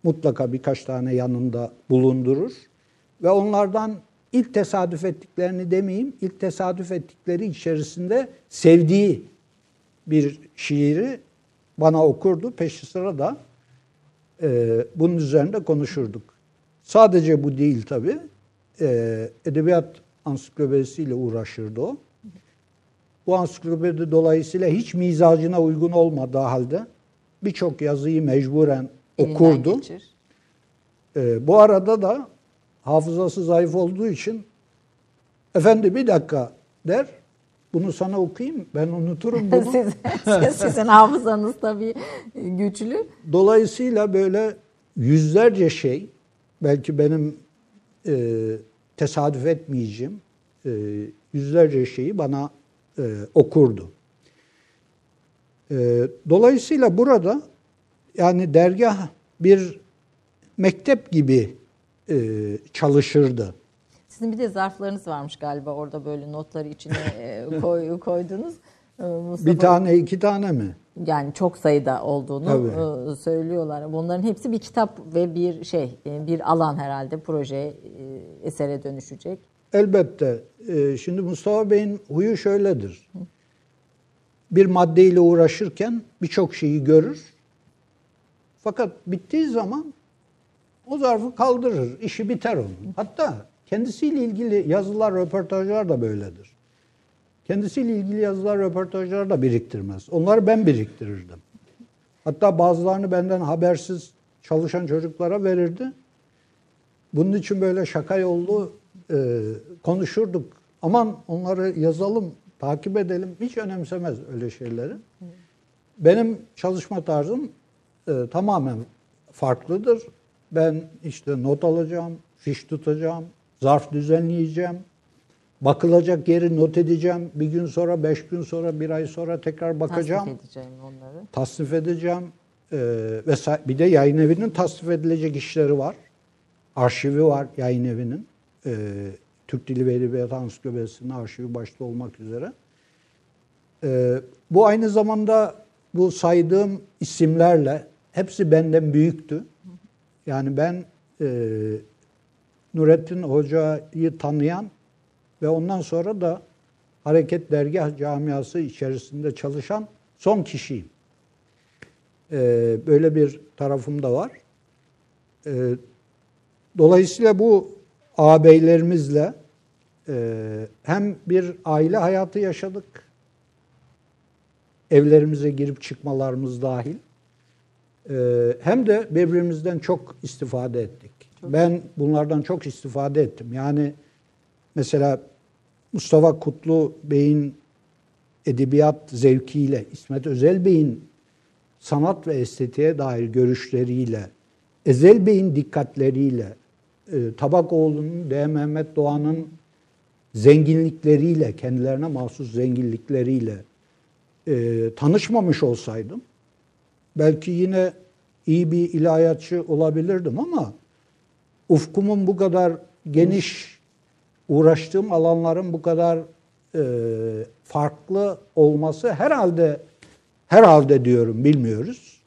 [SPEAKER 2] mutlaka birkaç tane yanında bulundurur ve onlardan ilk tesadüf ettiklerini demeyeyim, ilk tesadüf ettikleri içerisinde sevdiği bir şiiri bana okurdu. Peşi sıra da e, bunun üzerinde konuşurduk. Sadece bu değil tabii. E, edebiyat ansiklopedisiyle uğraşırdı o. Bu ansiklopedi dolayısıyla hiç mizacına uygun olmadığı halde birçok yazıyı mecburen
[SPEAKER 1] Elinden
[SPEAKER 2] okurdu.
[SPEAKER 1] geçir.
[SPEAKER 2] E, bu arada da hafızası zayıf olduğu için efendi bir dakika der. Bunu sana okuyayım. Ben unuturum bunu.
[SPEAKER 1] Siz- sizin hafızanız tabii güçlü.
[SPEAKER 2] Dolayısıyla böyle yüzlerce şey belki benim e, tesadüf etmeyeceğim e, yüzlerce şeyi bana e, okurdu. E, dolayısıyla burada yani dergah bir mektep gibi e, çalışırdı.
[SPEAKER 1] Sizin bir de zarflarınız varmış galiba orada böyle notları içine e, koy, koydunuz. E, Mustafa,
[SPEAKER 2] Bir tane iki tane mi?
[SPEAKER 1] Yani çok sayıda olduğunu
[SPEAKER 2] Tabii.
[SPEAKER 1] e, söylüyorlar. Bunların hepsi bir kitap ve bir şey, e, bir alan herhalde proje e, esere dönüşecek.
[SPEAKER 2] Elbette. Şimdi Mustafa Bey'in huyu şöyledir. Bir maddeyle uğraşırken birçok şeyi görür. Fakat bittiği zaman o zarfı kaldırır. işi biter onun. Hatta kendisiyle ilgili yazılar, röportajlar da böyledir. Kendisiyle ilgili yazılar, röportajlar da biriktirmez. Onları ben biriktirirdim. Hatta bazılarını benden habersiz çalışan çocuklara verirdi. Bunun için böyle şaka yollu e, konuşurduk. Aman onları yazalım, takip edelim. Hiç önemsemez öyle şeyleri. Benim çalışma tarzım e, tamamen farklıdır. Ben işte not alacağım, fiş tutacağım, zarf düzenleyeceğim. Bakılacak yeri not edeceğim. Bir gün sonra, beş gün sonra, bir ay sonra tekrar bakacağım
[SPEAKER 1] Tasnif edeceğim onları.
[SPEAKER 2] tasnif edeceğim. Ee, vesaire. Bir de yayın evinin tasnif edilecek işleri var. Arşivi var yayın evinin. Ee, Türk Dili ve Edebiyatı Ansiklopedisi'nin arşivi başta olmak üzere. Ee, bu aynı zamanda bu saydığım isimlerle hepsi benden büyüktü. Yani ben e, Nurettin Hoca'yı tanıyan ve ondan sonra da Hareket Dergah Camiası içerisinde çalışan son kişiyim. Ee, böyle bir tarafım da var. Ee, dolayısıyla bu ağabeylerimizle e, hem bir aile hayatı yaşadık, evlerimize girip çıkmalarımız dahil, Ee, hem de birbirimizden çok istifade ettik. Ben bunlardan çok istifade ettim. Yani mesela Mustafa Kutlu Bey'in edebiyat zevkiyle, İsmet Özel Bey'in sanat ve estetiğe dair görüşleriyle, Ezel Bey'in dikkatleriyle, e, Tabakoğlu'nun, D. Mehmet Doğan'ın zenginlikleriyle, kendilerine mahsus zenginlikleriyle e, tanışmamış olsaydım, belki yine iyi bir ilahiyatçı olabilirdim ama ufkumun bu kadar geniş, uğraştığım alanların bu kadar e, farklı olması herhalde herhalde diyorum bilmiyoruz.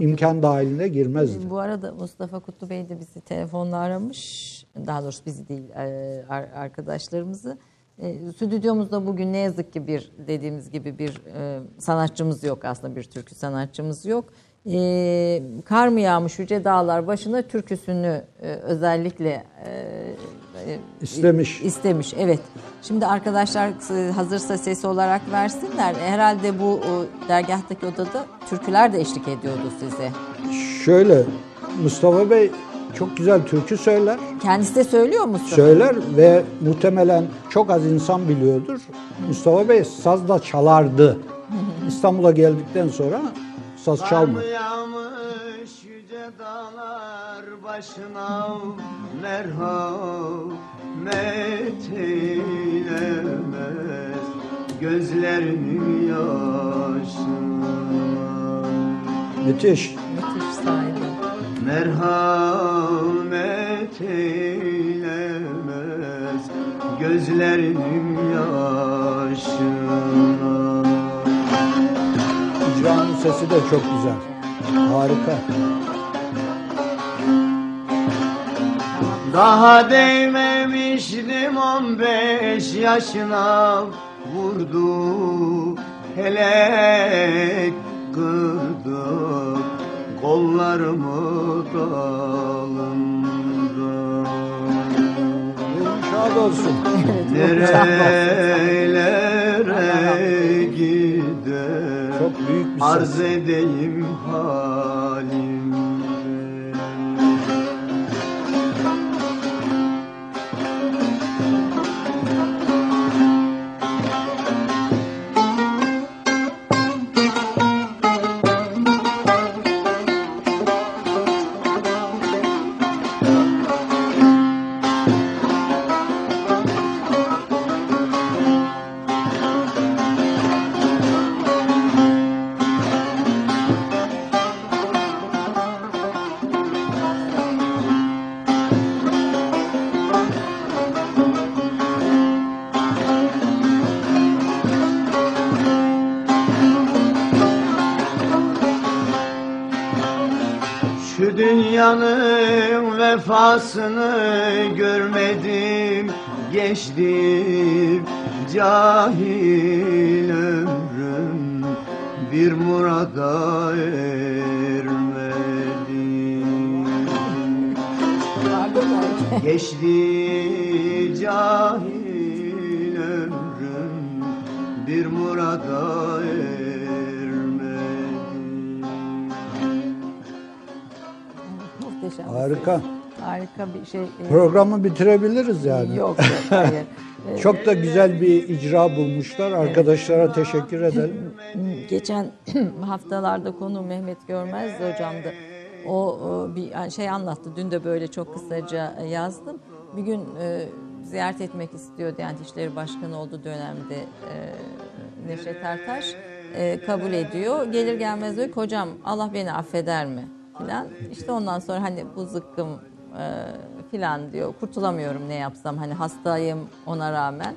[SPEAKER 2] İmkan dahilinde girmezdi.
[SPEAKER 1] Bu arada Mustafa Kutlu Bey de bizi telefonla aramış. Daha doğrusu bizi değil e, ar- arkadaşlarımızı. E, Stüdyomuzda bugün ne yazık ki bir dediğimiz gibi bir e, sanatçımız yok aslında bir türkü sanatçımız yok. E, Kar mı yağmış yüce dağlar başına türküsünü e, özellikle e, e,
[SPEAKER 2] İstemiş.
[SPEAKER 1] istemiş. Evet. Şimdi arkadaşlar e, hazırsa sesi olarak versinler. Herhalde bu e, dergahtaki odada türküler de eşlik ediyordu size.
[SPEAKER 2] Şöyle Mustafa Bey çok güzel türkü söyler.
[SPEAKER 1] Kendisi de söylüyor musun?
[SPEAKER 2] Söyler ve muhtemelen çok az insan biliyordur. Mustafa Bey saz da çalardı. İstanbul'a geldikten sonra saz çalmadı.
[SPEAKER 6] Yağmış yüce dağlar başına merhamet eylemez gözlerinin yaşına
[SPEAKER 2] Müthiş.
[SPEAKER 1] Müthiş sahibi.
[SPEAKER 6] merhamet eylemez gözlerinin yaşına
[SPEAKER 2] sesi de çok güzel. Harika.
[SPEAKER 6] Daha değmemiştim 15 yaşına vurdu helek kırdı kollarımı dalında
[SPEAKER 2] Şad olsun.
[SPEAKER 6] Nerelere arz edeyim halimi vefasını görmedim Geçtim cahil ömrüm Bir murada ermedim Geçti cahil ömrüm Bir murada ermedim
[SPEAKER 1] Muhteşem.
[SPEAKER 2] Harika.
[SPEAKER 1] Harika bir şey. Ee,
[SPEAKER 2] Programı bitirebiliriz yani.
[SPEAKER 1] Yok yok hayır.
[SPEAKER 2] Çok da güzel bir icra bulmuşlar. Arkadaşlara teşekkür edelim.
[SPEAKER 1] Geçen haftalarda konu Mehmet Görmez hocamdı. O, bir şey anlattı. Dün de böyle çok kısaca yazdım. Bir gün e, ziyaret etmek istiyor Diyanet İşleri Başkanı olduğu dönemde e, Neşet Ertaş e, kabul ediyor. Gelir gelmez diyor ki hocam Allah beni affeder mi? Filan. İşte ondan sonra hani bu zıkkım e, filan diyor. Kurtulamıyorum ne yapsam hani hastayım ona rağmen.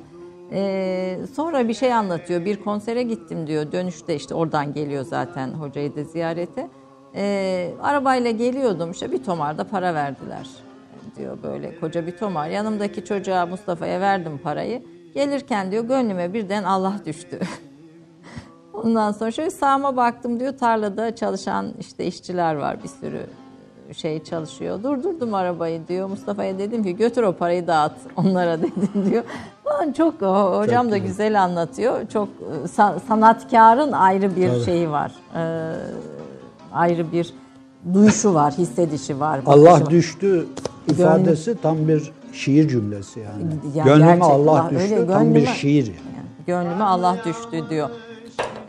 [SPEAKER 1] Ee, sonra bir şey anlatıyor. Bir konsere gittim diyor. Dönüşte işte oradan geliyor zaten hocayı da ziyarete. Ee, arabayla geliyordum işte bir tomar da para verdiler diyor böyle koca bir tomar. Yanımdaki çocuğa Mustafa'ya verdim parayı. Gelirken diyor gönlüme birden Allah düştü. Ondan sonra şöyle sağıma baktım diyor tarlada çalışan işte işçiler var bir sürü şey çalışıyor. Durdurdum arabayı diyor. Mustafa'ya dedim ki götür o parayı dağıt onlara dedim diyor. Falan çok hocam da güzel anlatıyor. Çok e, sa- sanatkarın ayrı bir
[SPEAKER 2] Tabii.
[SPEAKER 1] şeyi var. Ee, ayrı bir duyuşu var, hissedişi var.
[SPEAKER 2] Allah
[SPEAKER 1] var.
[SPEAKER 2] düştü ifadesi tam bir şiir cümlesi yani.
[SPEAKER 1] Ya
[SPEAKER 2] Gönlüme
[SPEAKER 1] gerçek-
[SPEAKER 2] Allah
[SPEAKER 1] öyle
[SPEAKER 2] düştü tam bir
[SPEAKER 1] gönlüme-
[SPEAKER 2] şiir. yani.
[SPEAKER 1] Yani Gönlüme Allah düştü diyor.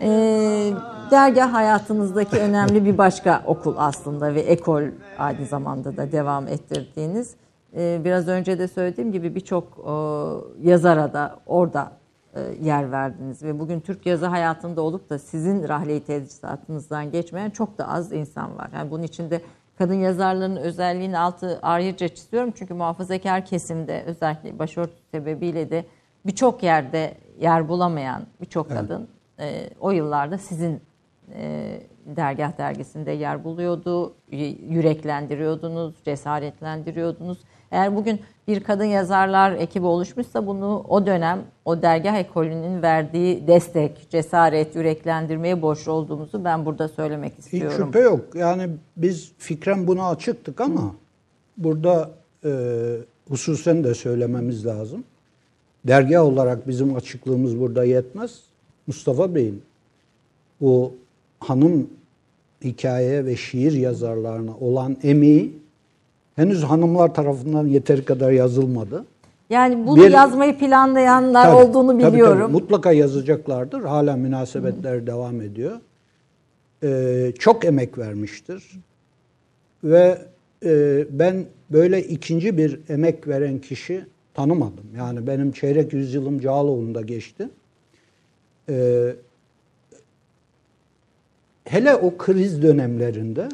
[SPEAKER 1] Ee, dergah hayatınızdaki önemli bir başka okul aslında ve ekol aynı zamanda da devam ettirdiğiniz. Ee, biraz önce de söylediğim gibi birçok e, yazara da orada e, yer verdiniz ve bugün Türk yazı hayatında olup da sizin rahleyi tedrisatınızdan geçmeyen çok da az insan var. Yani bunun içinde kadın yazarların özelliğini altı ayrıca çiziyorum çünkü muhafazakar kesimde özellikle başörtüsü sebebiyle de birçok yerde yer bulamayan birçok kadın e, o yıllarda sizin e, dergah dergisinde yer buluyordu, yüreklendiriyordunuz, cesaretlendiriyordunuz. Eğer bugün bir kadın yazarlar ekibi oluşmuşsa bunu o dönem o dergah ekolünün verdiği destek, cesaret, yüreklendirmeye borçlu olduğumuzu ben burada söylemek
[SPEAKER 2] Hiç
[SPEAKER 1] istiyorum.
[SPEAKER 2] şüphe yok. Yani biz fikren buna açıktık ama burada e, hususen de söylememiz lazım. Dergah olarak bizim açıklığımız burada yetmez. Mustafa Bey'in bu hanım hikaye ve şiir yazarlarına olan emeği henüz hanımlar tarafından yeteri kadar yazılmadı.
[SPEAKER 1] Yani bunu
[SPEAKER 2] Bir-
[SPEAKER 1] yazmayı planlayanlar
[SPEAKER 2] Tabii,
[SPEAKER 1] olduğunu
[SPEAKER 2] tabii, tabii.
[SPEAKER 1] biliyorum.
[SPEAKER 2] Mutlaka yazacaklardır. Hala münasebetler devam ediyor. Ee, çok emek vermiştir. Ve e, ben böyle ikinci bir emek veren kişi tanımadım. Yani benim çeyrek yüzyılım Cağaloğlu'nda geçti. Ee, hele o kriz dönemlerinde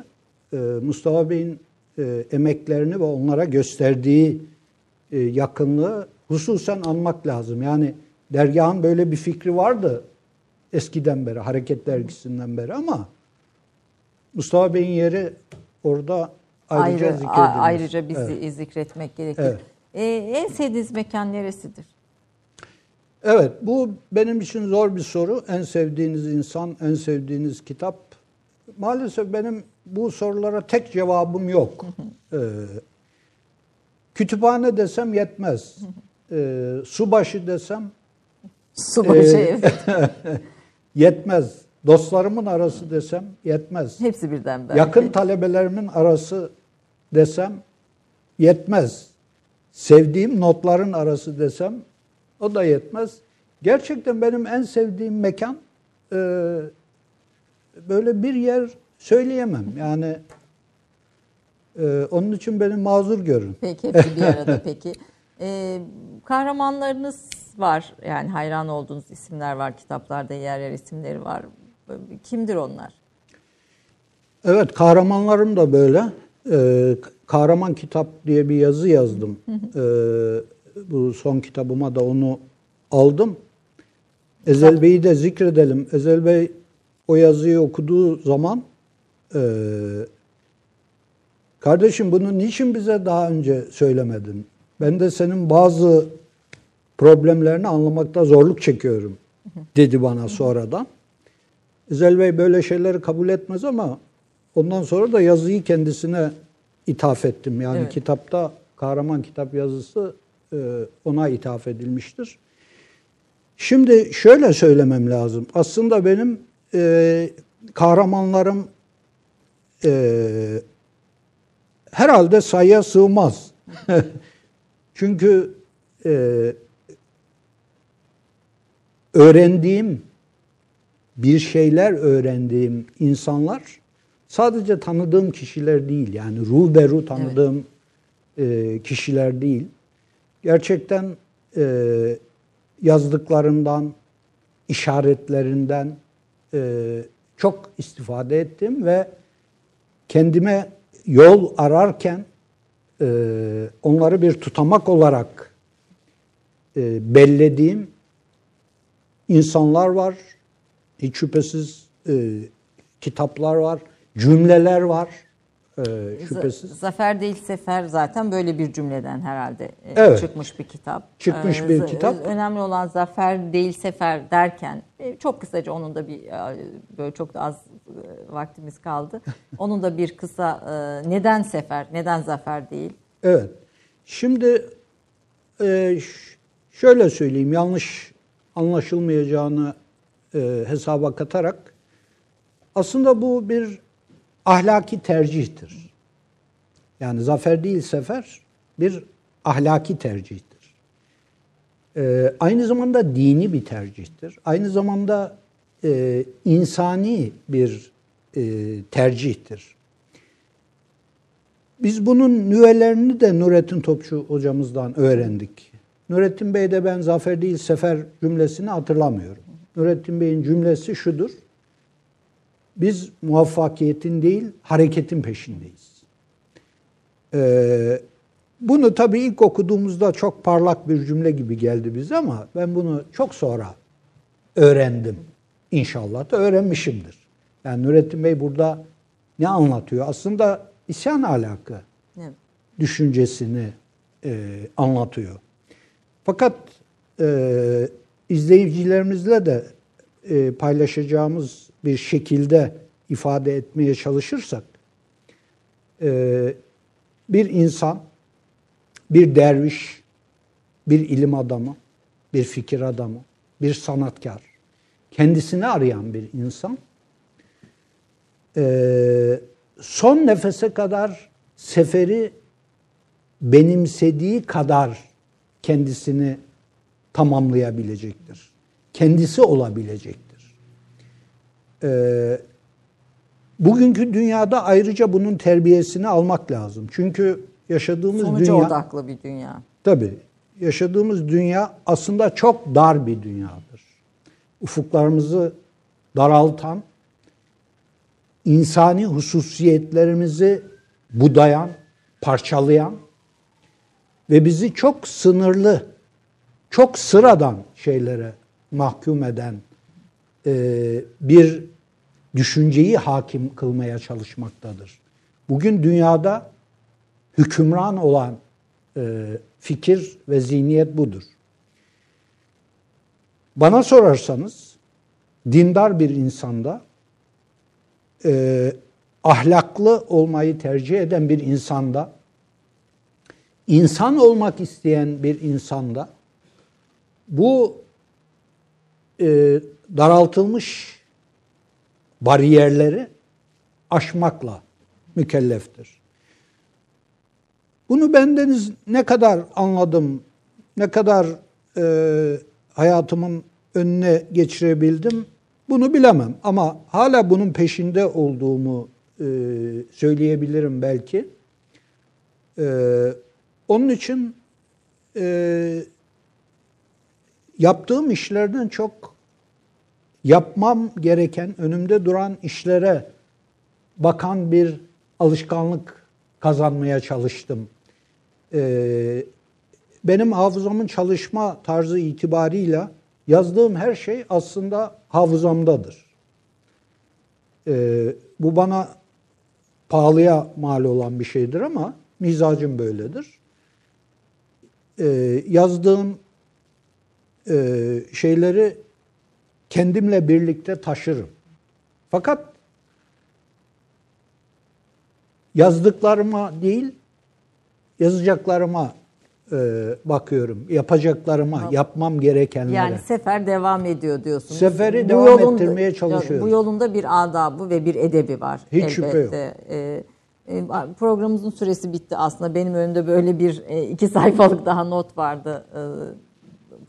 [SPEAKER 2] e, Mustafa Bey'in e, emeklerini ve onlara gösterdiği e, yakınlığı hususen anmak lazım. Yani dergahın böyle bir fikri vardı eskiden beri, Hareket Dergisi'nden beri ama Mustafa Bey'in yeri orada ayrıca
[SPEAKER 1] Ayrı,
[SPEAKER 2] zikredilir.
[SPEAKER 1] a- ayrıca bizi
[SPEAKER 2] Evet.
[SPEAKER 1] zikretmek gerekir.
[SPEAKER 2] Evet.
[SPEAKER 1] Ee, en sevdiğiniz mekan neresidir?
[SPEAKER 2] Evet, bu benim için zor bir soru. En sevdiğiniz insan, en sevdiğiniz kitap. Maalesef benim bu sorulara tek cevabım yok. Ee, kütüphane desem yetmez. Ee, subaşı desem
[SPEAKER 1] Subaşı evet.
[SPEAKER 2] yetmez. Dostlarımın arası desem yetmez.
[SPEAKER 1] Hepsi birden belki.
[SPEAKER 2] Yakın talebelerimin arası desem yetmez. Sevdiğim notların arası desem o da yetmez. Gerçekten benim en sevdiğim mekan e, böyle bir yer söyleyemem. Yani e, onun için beni mazur görün.
[SPEAKER 1] Peki hepsi bir arada peki. Ee, kahramanlarınız var. Yani hayran olduğunuz isimler var. Kitaplarda yer yer isimleri var. Kimdir onlar?
[SPEAKER 2] Evet, kahramanlarım da böyle. Ee, Kahraman Kitap diye bir yazı yazdım. Ee, bu son kitabıma da onu aldım. Ezel Bey'i de zikredelim. Ezel Bey o yazıyı okuduğu zaman e, kardeşim bunu niçin bize daha önce söylemedin? Ben de senin bazı problemlerini anlamakta zorluk çekiyorum dedi bana sonradan. Ezel Bey böyle şeyleri kabul etmez ama ondan sonra da yazıyı kendisine ithaf ettim. Yani
[SPEAKER 1] Evet.
[SPEAKER 2] kitapta kahraman kitap yazısı e, ona ithaf edilmiştir. Şimdi şöyle söylemem lazım. Aslında benim e, kahramanlarım e, herhalde sayıya sığmaz. Çünkü e, öğrendiğim bir şeyler öğrendiğim insanlar sadece tanıdığım kişiler değil yani ruberu tanıdığım e, kişiler değil. Gerçekten e, yazdıklarından, işaretlerinden çok istifade ettim ve kendime yol ararken e, onları bir tutamak olarak e, bellediğim insanlar var. Hiç şüphesiz e, kitaplar var, cümleler var. E, şüphesiz.
[SPEAKER 1] Z- Zafer değil Sefer zaten böyle bir cümleden herhalde e,
[SPEAKER 2] Evet.
[SPEAKER 1] çıkmış bir kitap.
[SPEAKER 2] Çıkmış
[SPEAKER 1] Ee,
[SPEAKER 2] bir
[SPEAKER 1] z-
[SPEAKER 2] kitap.
[SPEAKER 1] Önemli olan Zafer değil Sefer derken e, çok kısaca onun da bir e, böyle çok da az e, vaktimiz kaldı. Onun da bir kısa e, neden Sefer, neden Zafer değil?
[SPEAKER 2] Evet. Şimdi e, ş- şöyle söyleyeyim, yanlış anlaşılmayacağını e, hesaba katarak aslında bu bir ahlaki tercihtir. Yani zafer değil sefer bir ahlaki tercihtir. E, aynı zamanda dini bir tercihtir. Aynı zamanda e, insani bir e, tercihtir. Biz bunun nüvelerini de Nurettin Topçu hocamızdan öğrendik. Nurettin Bey de ben zafer değil sefer cümlesini hatırlamıyorum. Nurettin Bey'in cümlesi şudur. Biz muvaffakiyetin değil hareketin peşindeyiz. Ee, bunu tabii ilk okuduğumuzda çok parlak bir cümle gibi geldi bize ama ben bunu çok sonra öğrendim. İnşallah da öğrenmişimdir. Yani Nurettin Bey burada ne anlatıyor? Aslında isyan ahlakı
[SPEAKER 1] Evet.
[SPEAKER 2] düşüncesini e, anlatıyor. Fakat e, izleyicilerimizle de e, paylaşacağımız bir şekilde ifade etmeye çalışırsak, e, bir insan bir derviş, bir ilim adamı, bir fikir adamı, bir sanatkar, kendisini arayan bir insan e, son nefese kadar seferi benimsediği kadar kendisini tamamlayabilecektir. Kendisi olabilecektir. Ee, bugünkü dünyada ayrıca bunun terbiyesini almak lazım. Çünkü yaşadığımız
[SPEAKER 1] Sonuca
[SPEAKER 2] dünya
[SPEAKER 1] odaklı bir dünya.
[SPEAKER 2] tabii yaşadığımız dünya aslında çok dar bir dünyadır. Ufuklarımızı daraltan, insani hususiyetlerimizi budayan, parçalayan ve bizi çok sınırlı, çok sıradan şeylere mahkum eden e, bir düşünceyi hakim kılmaya çalışmaktadır. Bugün dünyada hükümran olan e, fikir ve zihniyet budur. Bana sorarsanız dindar bir insanda e, ahlaklı olmayı tercih eden bir insanda insan olmak isteyen bir insanda bu e, daraltılmış bariyerleri aşmakla mükelleftir. Bunu bendeniz ne kadar anladım, ne kadar e, hayatımın önüne geçirebildim bunu bilemem. Ama hala bunun peşinde olduğumu e, söyleyebilirim belki. E, onun için e, yaptığım işlerden çok yapmam gereken, önümde duran işlere bakan bir alışkanlık kazanmaya çalıştım. Ee, benim hafızamın çalışma tarzı itibarıyla yazdığım her şey aslında hafızamdadır. Ee, bu bana pahalıya mal olan bir şeydir ama mizacım böyledir. Ee, yazdığım e, şeyleri kendimle birlikte taşırım. Fakat yazdıklarıma değil, yazacaklarıma e, bakıyorum. Yapacaklarıma, yapmam gerekenlere.
[SPEAKER 1] Yani sefer devam ediyor diyorsunuz.
[SPEAKER 2] Seferi devam ettirmeye çalışıyoruz.
[SPEAKER 1] Bu yolunda bir adabı ve bir edebi var.
[SPEAKER 2] Hiç
[SPEAKER 1] elbette.
[SPEAKER 2] şüphe yok.
[SPEAKER 1] Ee, e, programımızın süresi bitti aslında. Benim önümde böyle bir e, iki sayfalık daha not vardı e,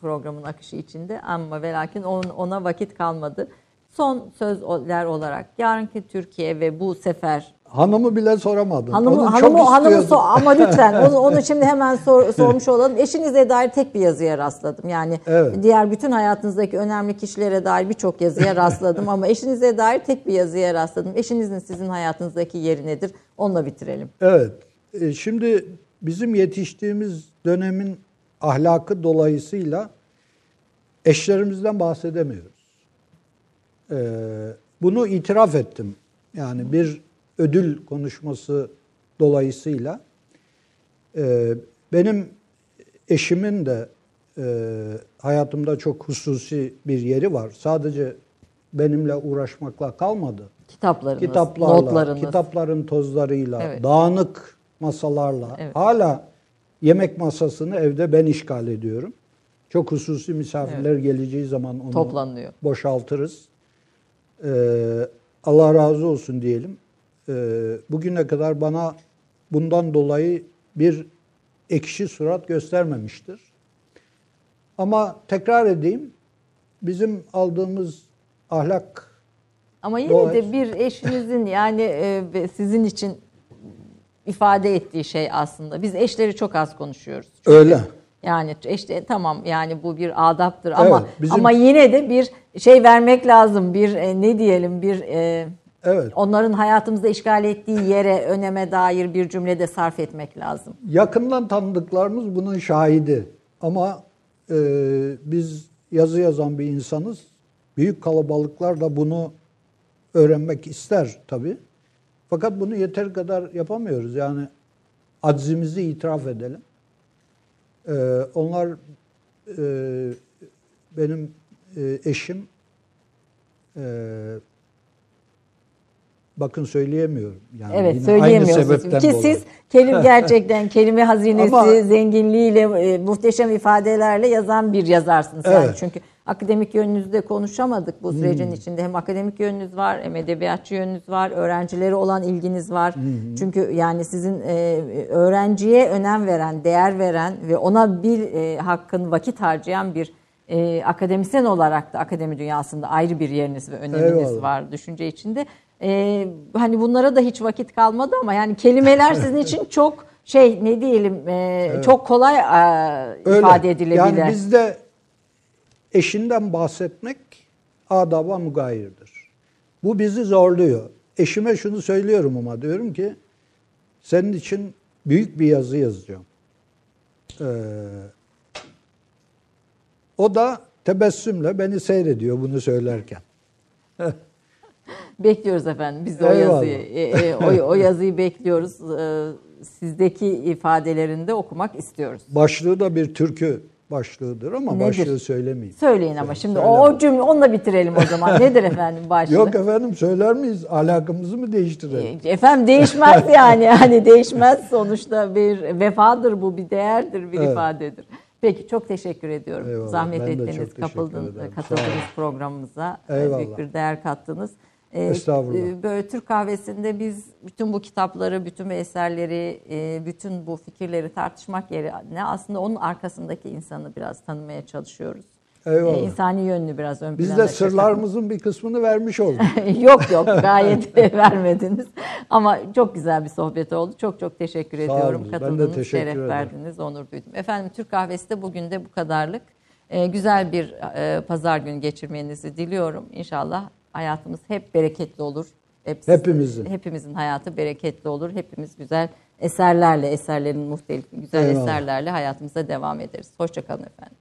[SPEAKER 1] programın akışı içinde. Ama ve lakin ona vakit kalmadı. Son sözler olarak yarınki Türkiye ve bu sefer
[SPEAKER 2] Hanımı bile soramadın.
[SPEAKER 1] Hanımı,
[SPEAKER 2] Onu
[SPEAKER 1] hanımı,
[SPEAKER 2] çok
[SPEAKER 1] hanımı so- ama lütfen onu, onu şimdi hemen sor- sormuş olalım. Eşinize dair tek bir yazıya rastladım. Yani
[SPEAKER 2] Evet.
[SPEAKER 1] diğer bütün hayatınızdaki önemli kişilere dair birçok yazıya rastladım ama eşinize dair tek bir yazıya rastladım. Eşinizin sizin hayatınızdaki yeri nedir? Onunla bitirelim.
[SPEAKER 2] Evet. E, Şimdi bizim yetiştiğimiz dönemin ahlakı dolayısıyla eşlerimizden bahsedemiyoruz. E, Bunu itiraf ettim. Yani bir ödül konuşması dolayısıyla e, benim eşimin de e, hayatımda çok hususi bir yeri var. Sadece benimle uğraşmakla kalmadı.
[SPEAKER 1] Kitaplarınız,
[SPEAKER 2] kitaplarla,
[SPEAKER 1] notlarınız.
[SPEAKER 2] kitapların tozlarıyla,
[SPEAKER 1] Evet.
[SPEAKER 2] dağınık masalarla
[SPEAKER 1] Evet.
[SPEAKER 2] hala yemek masasını evde ben işgal ediyorum. Çok hususi misafirler geleceği zaman onu
[SPEAKER 1] Toplanıyor.
[SPEAKER 2] boşaltırız. Ee, Allah razı olsun diyelim. Ee, bugüne kadar bana bundan dolayı bir ekşi surat göstermemiştir. Ama tekrar edeyim, bizim aldığımız ahlak
[SPEAKER 1] Ama yine
[SPEAKER 2] Doğru.
[SPEAKER 1] de bir eşinizin yani e, sizin için ifade ettiği şey aslında. Biz eşleri çok az konuşuyoruz.
[SPEAKER 2] öyle.
[SPEAKER 1] Yani işte tamam yani bu bir adaptır ama
[SPEAKER 2] Evet, bizim-
[SPEAKER 1] ama yine de bir şey vermek lazım. Bir e, ne diyelim bir e,
[SPEAKER 2] Evet.
[SPEAKER 1] onların hayatımızda işgal ettiği yere öneme dair bir cümlede sarf etmek lazım.
[SPEAKER 2] Yakından tanıdıklarımız bunun şahidi. Ama e, biz yazı yazan bir insanız. Büyük kalabalıklar da bunu öğrenmek ister tabii. Fakat bunu yeter kadar yapamıyoruz. Yani aczimizi itiraf edelim. E, onlar e, benim e, eşim e, bakın söyleyemiyorum. Yani
[SPEAKER 1] Evet söyleyemiyorsunuz. Ki
[SPEAKER 2] dolayı.
[SPEAKER 1] siz kelime gerçekten kelime hazinesi,
[SPEAKER 2] Ama-
[SPEAKER 1] zenginliğiyle, e, muhteşem ifadelerle yazan bir yazarsınız. Yani
[SPEAKER 2] Evet. Hmm.
[SPEAKER 1] çünkü akademik yönünüzde konuşamadık bu sürecin içinde. Hem akademik yönünüz var, hem edebiyatçı yönünüz var, öğrencilere olan ilginiz var. Çünkü yani sizin e, öğrenciye önem veren, değer veren ve ona bir e, hakkın vakit harcayan bir e, akademisyen olarak da akademi dünyasında ayrı bir yeriniz ve öneminiz
[SPEAKER 2] Eyvallah.
[SPEAKER 1] var düşünce içinde. Ee, hani bunlara da hiç vakit kalmadı ama yani kelimeler sizin için çok şey ne diyelim e, çok kolay e,
[SPEAKER 2] Öyle.
[SPEAKER 1] ifade edilebilir.
[SPEAKER 2] Yani bizde eşinden bahsetmek adaba mugayirdir. Bu bizi zorluyor. Eşime şunu söylüyorum ama diyorum ki senin için büyük bir yazı yazacağım. Ee, o da tebessümle beni seyrediyor bunu söylerken.
[SPEAKER 1] Bekliyoruz efendim biz de o yazıyı e, e, o, o yazıyı bekliyoruz. Ee, sizdeki ifadelerinde okumak istiyoruz.
[SPEAKER 2] Başlığı da bir türkü başlığıdır ama
[SPEAKER 1] Nedir?
[SPEAKER 2] başlığı söylemeyeyim.
[SPEAKER 1] Söyleyin ama şimdi
[SPEAKER 2] Söyle.
[SPEAKER 1] o, cümle onunla bitirelim o zaman. Nedir efendim başlığı?
[SPEAKER 2] Yok efendim söyler miyiz? Alakamızı mı değiştirelim?
[SPEAKER 1] E, Efendim değişmez yani. Hani değişmez sonuçta bir vefadır bu, bir değerdir, bir
[SPEAKER 2] Evet.
[SPEAKER 1] ifadedir. Peki çok teşekkür ediyorum.
[SPEAKER 2] Eyvallah,
[SPEAKER 1] Zahmet ettiniz,
[SPEAKER 2] çok teşekkür
[SPEAKER 1] kapıldın,
[SPEAKER 2] ederim.
[SPEAKER 1] katıldınız programımıza.
[SPEAKER 2] Eyvallah.
[SPEAKER 1] Büyük bir değer kattınız. E,
[SPEAKER 2] Estağfurullah.
[SPEAKER 1] e, Böyle Türk kahvesinde biz bütün bu kitapları, bütün bu eserleri, e, bütün bu fikirleri tartışmak yerine aslında onun arkasındaki insanı biraz tanımaya çalışıyoruz.
[SPEAKER 2] Eyvallah.
[SPEAKER 1] E, İnsani yönünü biraz ön
[SPEAKER 2] Biz de sırlarımızın bir kısmını vermiş olduk.
[SPEAKER 1] yok yok gayet vermediniz. Ama çok güzel bir sohbet oldu. Çok çok teşekkür
[SPEAKER 2] Sağ
[SPEAKER 1] ediyorum.
[SPEAKER 2] olun. Ben de teşekkür
[SPEAKER 1] şeref
[SPEAKER 2] ederim.
[SPEAKER 1] verdiniz, onur duydum. Efendim Türk Kahvesi de bugün de bu kadarlık. Ee, güzel bir e, pazar günü geçirmenizi diliyorum. İnşallah hayatımız hep bereketli olur. Hepsi-
[SPEAKER 2] Hepimizin.
[SPEAKER 1] Hepimizin hayatı bereketli olur. Hepimiz güzel eserlerle, eserlerin muhtelif güzel
[SPEAKER 2] Eyvallah.
[SPEAKER 1] eserlerle hayatımıza devam ederiz. Hoşçakalın efendim.